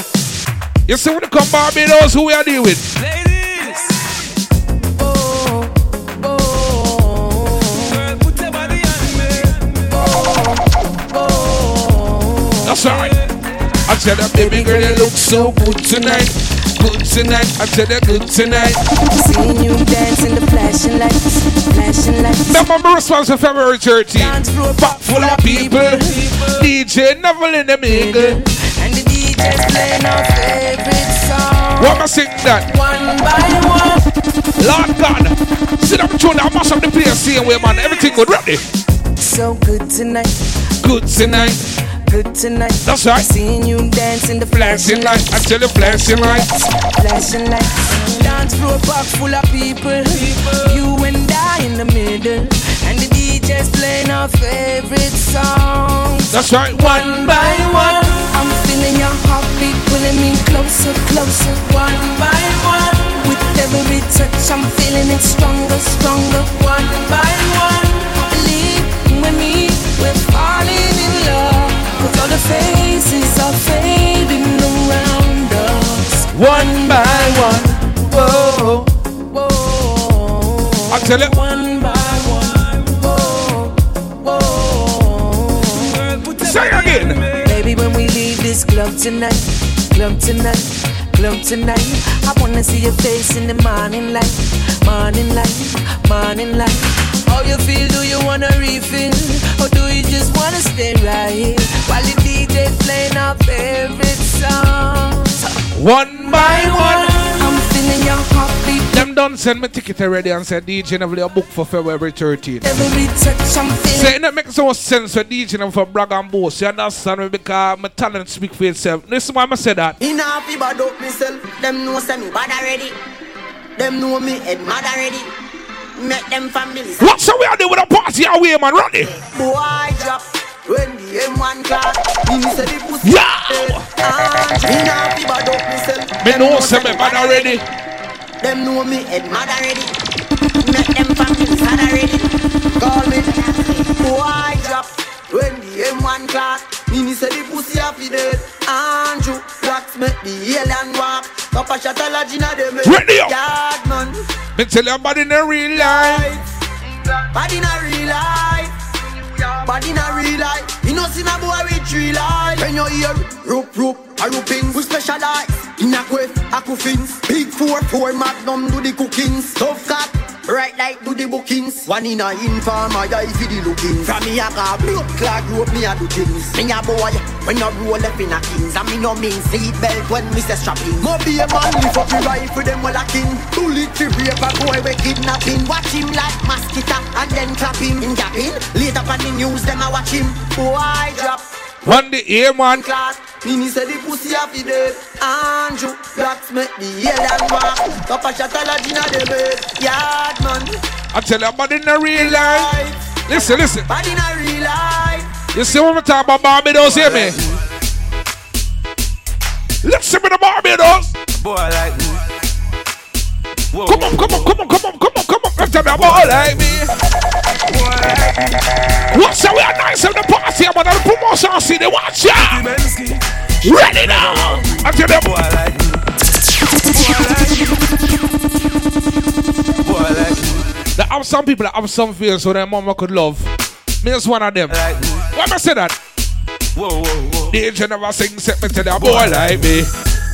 You see when you come Barbados, who we are dealing with? Ladies. That's right. I tell that baby girl, you look so good tonight. Good tonight. I tell you, good tonight.
Seeing you dance in the flashing lights, flashing lights.
Remember my response for February 13th. Pack full of people. DJ Neville in the mingle.
And the DJ's playing our favorite song.
What am I sing that?
One by one.
Lord God. See them tune that mash up the place same way, man. Everything good. Ready?
So good tonight,
Good tonight.
Good tonight.
That's right.
Seeing you dance in the
Flashing light. I tell you, flashing light.
flashing lights. Dance floor packed full of people. You and I in the middle. And the DJ's playing our favorite songs.
That's right.
One by one. I'm feeling your heartbeat pulling me closer, closer. One by one. With every touch, I'm feeling it stronger, stronger. One by one. Believe and me, we're falling faces are fading around us.
One by one.
Whoa.
I tell you.
One by one. Whoa. Whoa.
Say again.
Baby, when we leave this club tonight, club tonight, club tonight, I wanna see your face in the morning light, morning light, morning light. How you feel? Do you wanna refill? Or do you just wanna stay right here while the DJ's playing our favorite songs?
One by one.
I'm feeling your heartbeat.
Them done send me ticket already and said DJ Neville your book for February 13th.
Every touch I'm feeling.
Say that makes no sense for DJ Neville for brag and boast. You understand me because my talent speak for itself. Listen why I say that.
In a fi bad up myself, them know say me bad already. Them know me head mad already. Make them families.
What's how we are doing with a party away, man? Ready?
Boy drop, when the M1 class. Me say the pussy dead. And me nah fi bad up myself.
Me know say me bad already.
Them know me head mad already. Make them family sad already. Call me. Boy drop when the M1 class. Me me say the pussy a fi dead. Andrew blacks make the alien walk. Papa shot a lodge inna them head.
Ready up.
Yard man.
Me tell you about in the real life.
Bad in a real life. In a real life. You know see a boy with three life. When you hear rope rope a rooping, we specialize in a quiff, a coffins. Big four four magnum do the cookings. Tough cat. Right like do the bookings One in a informer, yeah, if you the looking From me a car, blood clot rope, me a do things Me a boy, when you roll up in a kings And me no mean seat belt when me say strapping Mo be a man, lift up your rifle, them well a king Bullet fi rape a boy, we kidnapping Watch him like mosquito, and then clap him In gapping, later on the news, them a watch him Boy drop
One the A man.
class. Mini say the pussy a fi dead. Andrew blacks make the alien walk. Papa shot a lodge inna the bed. Yard man.
I tell you about in the real life. Listen, listen.
Bad in a real life.
You see when we talk about Barbados, hear me? Listen to the Barbados.
Boy like me. Whoa,
Come on, come on, come on, come on, come on, come on. Tell me about like me. What's how we are nice in the party, but the promotion see the watch ya. Ready now. I tell you,
boy like me. Boy like me.
There are some people that have some fears so their mama could love. Me is one of them. Why am I say that?
Whoa, whoa, whoa.
The angel never sing, set me to the boy like me.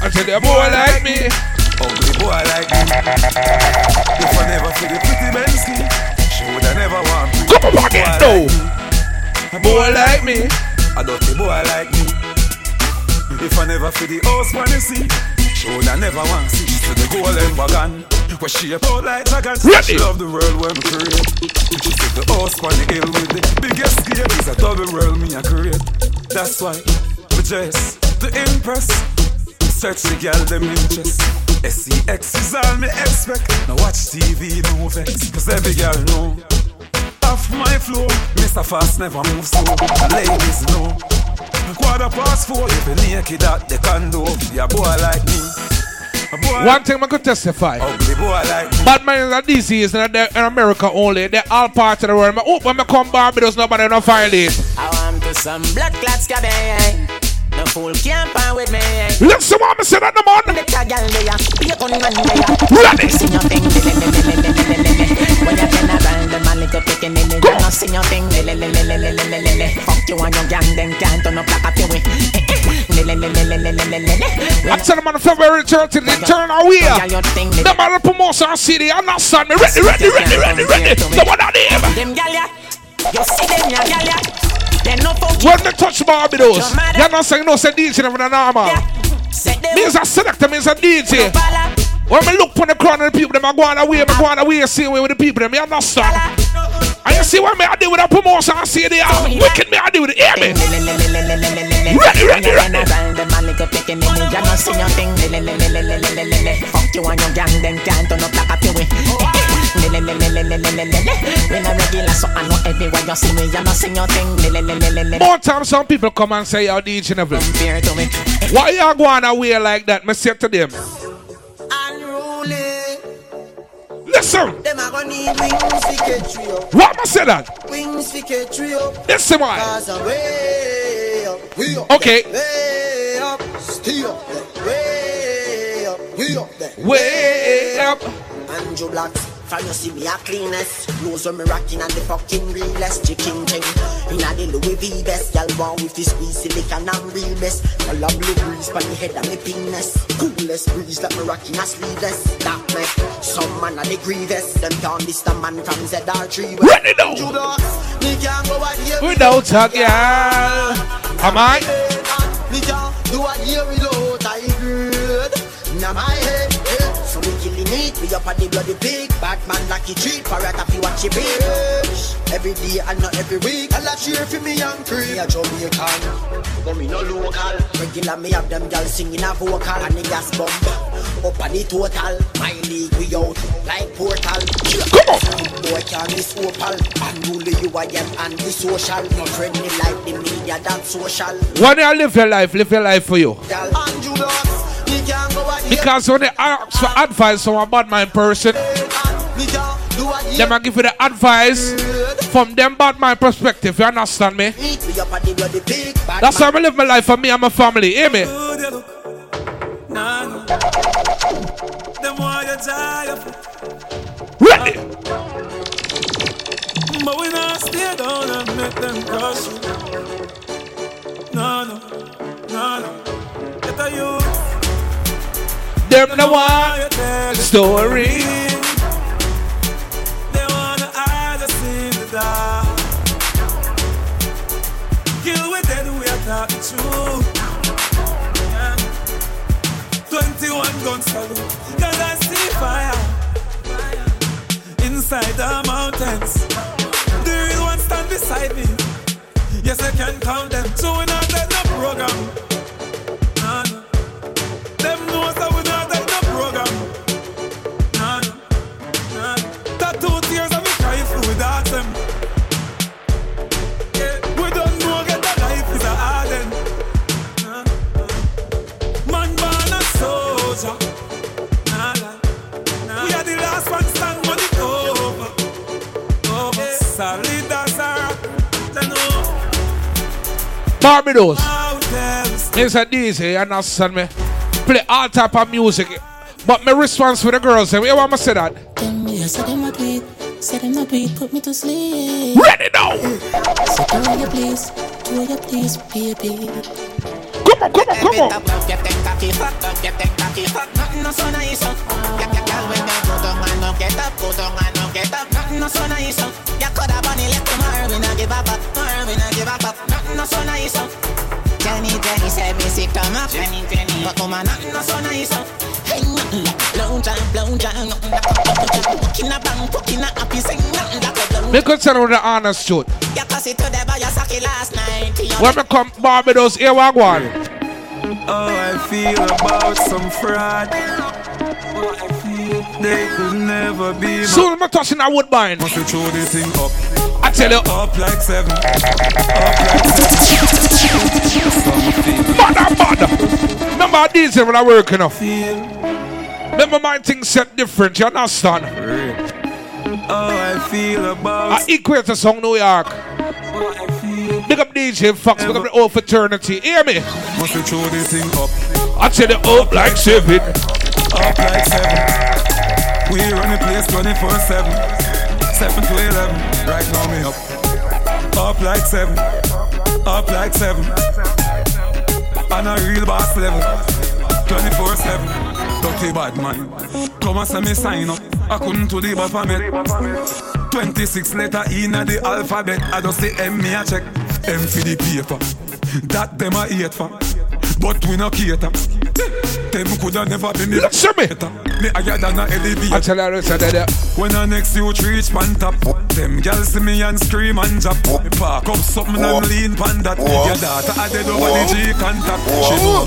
I tell you, boy like me.
Ugly boy like me. If I never feel the pretty Bensky, she woulda never want me.
Come on, again, though.
Boy like me. A dirty boy like me. If I never feel the house money see, she woulda never want see. Said the golden wagon. Where she a out like dragon. She love the world when we create. She said the house on the hill with the biggest scale is a double world me a create. That's why we just to impress. Search the girl them interest. SEX is all me expect. Now watch TV, no vex. Cause every girl know. Off my floor, Mr. Fast never moves slow. Ladies know. Quarter past four, if you naked at the condo, yeah boy like me. Boy
One thing I could testify.
Ugly boy like.
Bad men are these is in, in America only. They're all parts of the world. Oh, when I come Barbados, nobody no violate.
I want to some blood clots cabin. No fool can't pan with me.
What I say that the man.
Little girl there, be a gun man there.
Ready.
Sing your thing, le le le le le le le. When you turn around, the man little picking in it. You know sing your thing, le le le le le le le le le. Fuck you and your gang, then can't turn up like a peewee. Le le le le le le le le le.
I tell them on February 30th, they turn our way. The man promotion city, I'm not son. Me ready, ready, ready, ready, ready. The one on him.
Them gal ya, you see them ya gal ya.
When they touch Barbados, those, you're not saying no say DJ never armor. normal. Means a selector, means a DJ. When me look for the crowd and the people, them I go on away, me go on away, see away with the people, them not stop. And you see what me I do with a promotion, I see they are wicked me I do with it, hear me? Ready, ready, ready.
Fuck you and your gang, then can't turn up like a pewee. When i regular, so I know everywhere you see me, you your thing.
More time, some people come and say you're DJ Neville.
Compare to me.
Why you going away like that? Me say to them. Listen.
Them are gonna need wings to get trio.
What I say that?
Wings to get trio.
Listen, why?
Cause I'm way up. Way up.
Okay.
Way up. Still up. Way up. Way up.
Way up.
Andrew Blacks. From you see me a cleanest. Clothes when me rocking and the fucking realest Chicken thing. Inna the Louis V best Y'all want with this squeeze silicon and real best All a blue breeze Pan the head and me penis. Coolest breeze like me rocking a sleeveless That make some man a the grievous. Them can't miss the man from ZR3
Ready now.
Andrew Blacks Me can't go out here
Without a girl. Am I?
Me can't do a year up on the bloody pig Bad man lucky treat, parrot if you watch it bitch Every day and not every week I'll cheer for me and cream Me a Jamaican, but me no local Regular me have them girls singing a vocal And the gas bomb
up on the total. My league we out like portal. Come on. Boy can miss opal. Unruly you I am and anti-social. Not friendly like the media that social.
When you live your life, live your life for you.
Girl, Andrew Dogs, me can go a
Because when they ask for advice from a bad mind person, them I give you the advice from them bad mind perspective. You understand me? That's how I live my life for me and my family. Hear me? Ready?
But we not stay down and make them crush you. No, no, no, no. Get a youth.
Them the one story.
They wanna hide us in the dark. Kill with dead, we are talking true. Yeah. 21 gun salute. Cause I see fire. Inside the mountains. The real one stand beside me. Yes, I can count them. So we not no program.
Barbados. It's a DJ, you understand me? Play all type of music. But my response for the girls, you want me to say that?
Them yeah, so them a do it, say them not do put me to sleep.
Ready now.
So do you please, do you please, baby.
Come on, come on, come on.
Get them cocky fuck up, get them cocky fuck. Nothing no so nice. Yeah, yeah, girl, when they go down and no get up, go down and no get up. Nothing no so nice. You coulda bunny left tomorrow, we not give up, up. tomorrow we not give up, up. Nothing no so nice. Jenny, Jenny said me sick to my Jenny, Jenny, but woman, nothing no so nice. Hey, blow jam, blow jam, nothing like a jam. Walking a bang, walking a happy, sing nothing like.
Me consider with the honest truth.
You pass it to the boy, you suck it last night. You
When me come Barbados, here go on.
Oh, I feel about some fraud. Oh, I feel they could never be
Soon me touching that woodbine.
Must you throw the thing up.
I tell you.
Up like seven. Up like seven.
Mother, mother. Remember these when I work enough. Remember my things set different, you understand?
Oh, I feel about
I equate to song New York. Big up DJ Fox, big up the whole fraternity. Hear me?
Must you throw the thing up.
I tell you up like seven.
Up like seven. We run the place 24 7. 7 to 11. Right now, me up. Up like seven. Up like seven. On a real boss level. 24 7. Dirty bad man. Come and send me sign up. I couldn't do the Baphomet. 26 letter in the alphabet. I just say M me a check. M for the paper. That them a hate for. But we no cater. Them coulda never be me.
Listen me.
Me higher than a elevator.
I tell you, listen, that
When the next youth reach pan top, them girls see me and scream and jump. Me park up something and lean pan that. Your daughter a dead over the G contact. She know.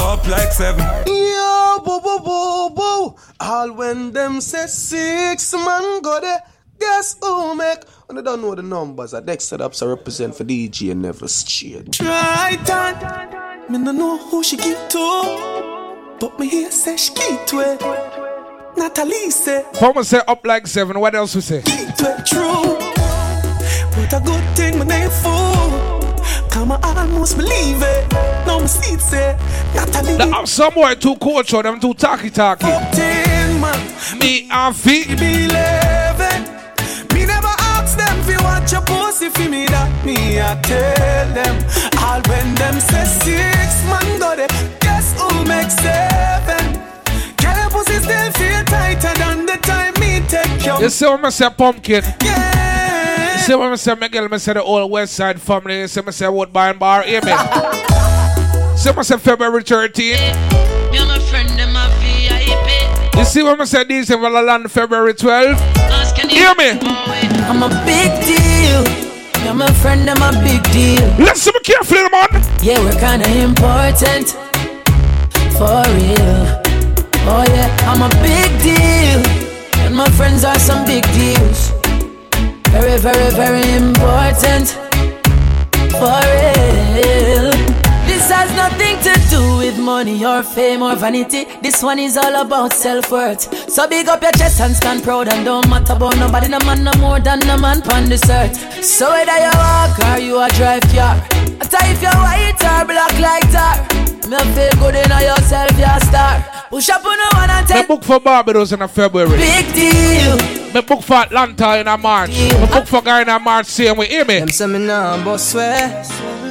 Up like seven.
Yo, boo, boo, boo, boo. All when them say six man go there. Guess who make? When they don't know the numbers, I Dexter Ups I represent for DJ and never change.
Right on. Me no know who she give to, but me hear say she give to it. Natalie say
Former say up like seven. What else we say?
give true. But a good thing my name fool. Come I almost believe it. Now me see say Natalie.
The up somewhere too culture, them too talky talky.
Ten man.
Me and feet.
Believe it. Me never ask them if you want your pussy for me that me I tell them. All when them say six man guess who make seven? Girl, your pussy still feel tighter than the time me take you.
You see when I say pumpkin? You see when I say Miguel, I say the old West Side family, you see me say Woodbine Bar, hear me? see when I say February 13?
You're my friend and my VIP.
You see when I say these in Land February 12? Hear me?
I'm a big deal. You're my friend and my big deal.
Listen me carefully, man.
Yeah, we're kinda important. For real. Oh yeah, I'm a big deal, and my friends are some big deals. Very, very, very important for real. This has nothing to do with money or fame or vanity. This one is all about self worth. So big up your chest and stand proud and don't matter about nobody. No man no more than no man on this earth. So whether you walk or you a drive car, I tell if you're white or black like tar. Me feel good in yourself, you're a star. Push up on the one and
Me
take
book for Barbados in a February.
big deal.
Me book for Atlanta in a March. Me book for guy in a March same way. Hear me?
Them say me nah boss swear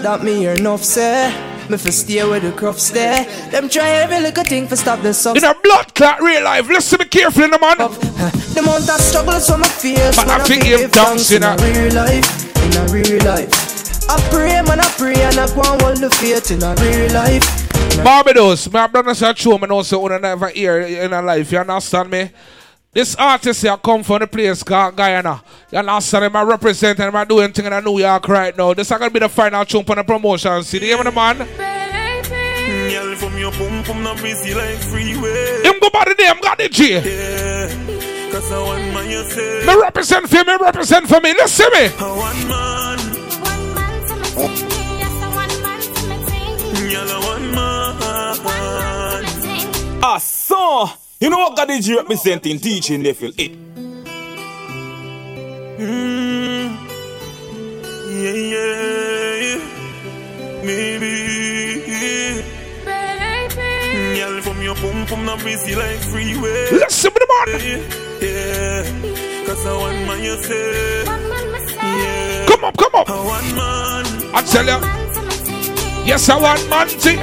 That me hear enough say Me fi stay where the crops there Them try every little thing for stop the subs
In a blood clot real life. Listen me carefully, no man.
The amount of struggles from my face
But
man,
I think
fi
him dancing,
in a real life In a real life I pray man I pray and I go and hold the faith in a real life
Barbados, my brothers are true, man. Also, I never hear in a life, you understand me? This artist here come from the place called Guyana. You understand me? I represent and I'm doing thing in New York right now. This is going to be the final tune on the promotion. See, you hear me, man?
Girl, from your pum pum not busy like freeway.
Him go by the name, got the G.
Yeah, cause I want man you say.
Me represent for me, represent for me. Listen me.
I want man. Girl, I want man.
Ah, so you know what God is representing, teaching level eight.
Mm, yeah, yeah, yeah. Maybe. Girl, from your pum pum not busy like freeway.
Listen me, man.
Yeah, cause I want man you say. Yeah.
Come up, come up.
I want man.
I tell you. Yes, I want man thing.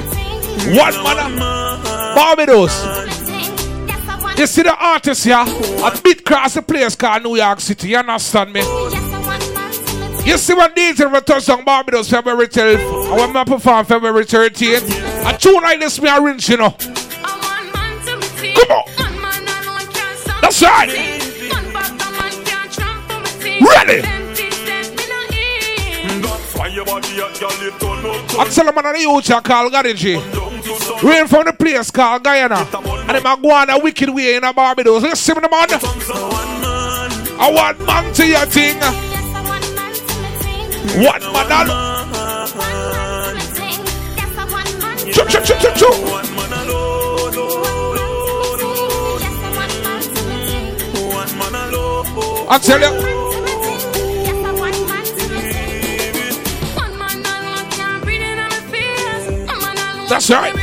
One man. Barbados. You see the artist here? A bit cross the place called New York City. You understand me? You see what DJ will touch on Barbados February 12th. And when I perform February 13th. A tune like this, me arrange, you know. Come on. That's right. Ready? I tell them the youth you call Gadiji. Rain from the place called Guyana. And them a go on a wicked way in a Barbados. Listen to the man. I want man to your thing. One man alone. Choo, choo, choo, choo, choo. I tell you. That's right.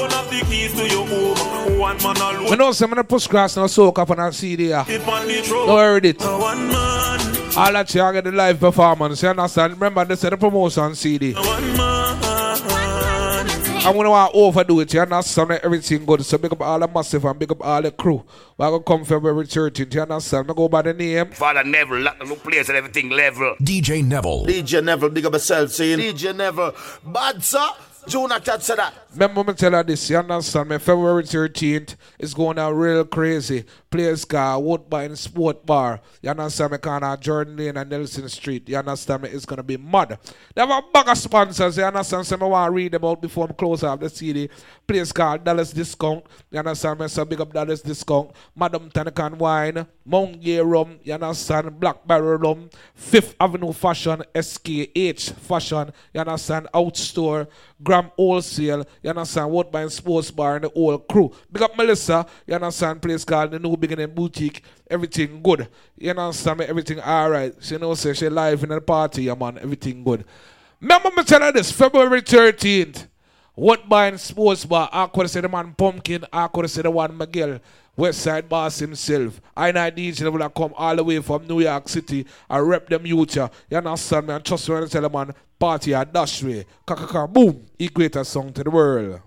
One man alone have the keys to your home. One man alone.
I know some of the push grass and soak up on a CD. Yeah.
It on the.
Don't worry it.
One man,
All that you get the live performance. You understand? Remember, this is the promotion CD.
one man.
I'm gonna want to overdo it, you understand? Everything good. So big up all the massive and big up all the crew. We're gonna come February 13th, you understand? I go by the name.
Father Neville, lock the look place and everything level.
DJ Neville.
DJ Neville, big up yourself, saying DJ Neville. Bad sir, June attached to that.
Remember me tell you this, you understand me? February 13th is going out real crazy. Place car, Woodbine Sport Bar. You understand me? Of Jordan Lane and Nelson Street. You understand me? It's gonna be mud. They have a bag of sponsors, you understand? So I want to read them out before I close off the CD. Place called Dallas Discount. You understand me? So big up Dallas Discount. Madam Tanakan Wine. Mount Gay Rum. You understand? Black Barrel Rum. Fifth Avenue Fashion. SKH Fashion. You understand? Outstore. Gram Wholesale. You understand? Woodbine Sports Bar and the whole crew. Big up Melissa. You understand? Place called the New Beginning Boutique. Everything good. You understand? Everything alright. She know say she live in the party, yeah, man. Everything good. Remember me tell her this, February 13th. Woodbine Sports Bar. I could say the man Pumpkin. I could say the one Miguel. Westside Boss himself. I know DJ will come all the way from New York City. I rep them youth. You understand me? And trust me when I tell the man, party at Dash Way. Kakaka boom. Equator song to the world.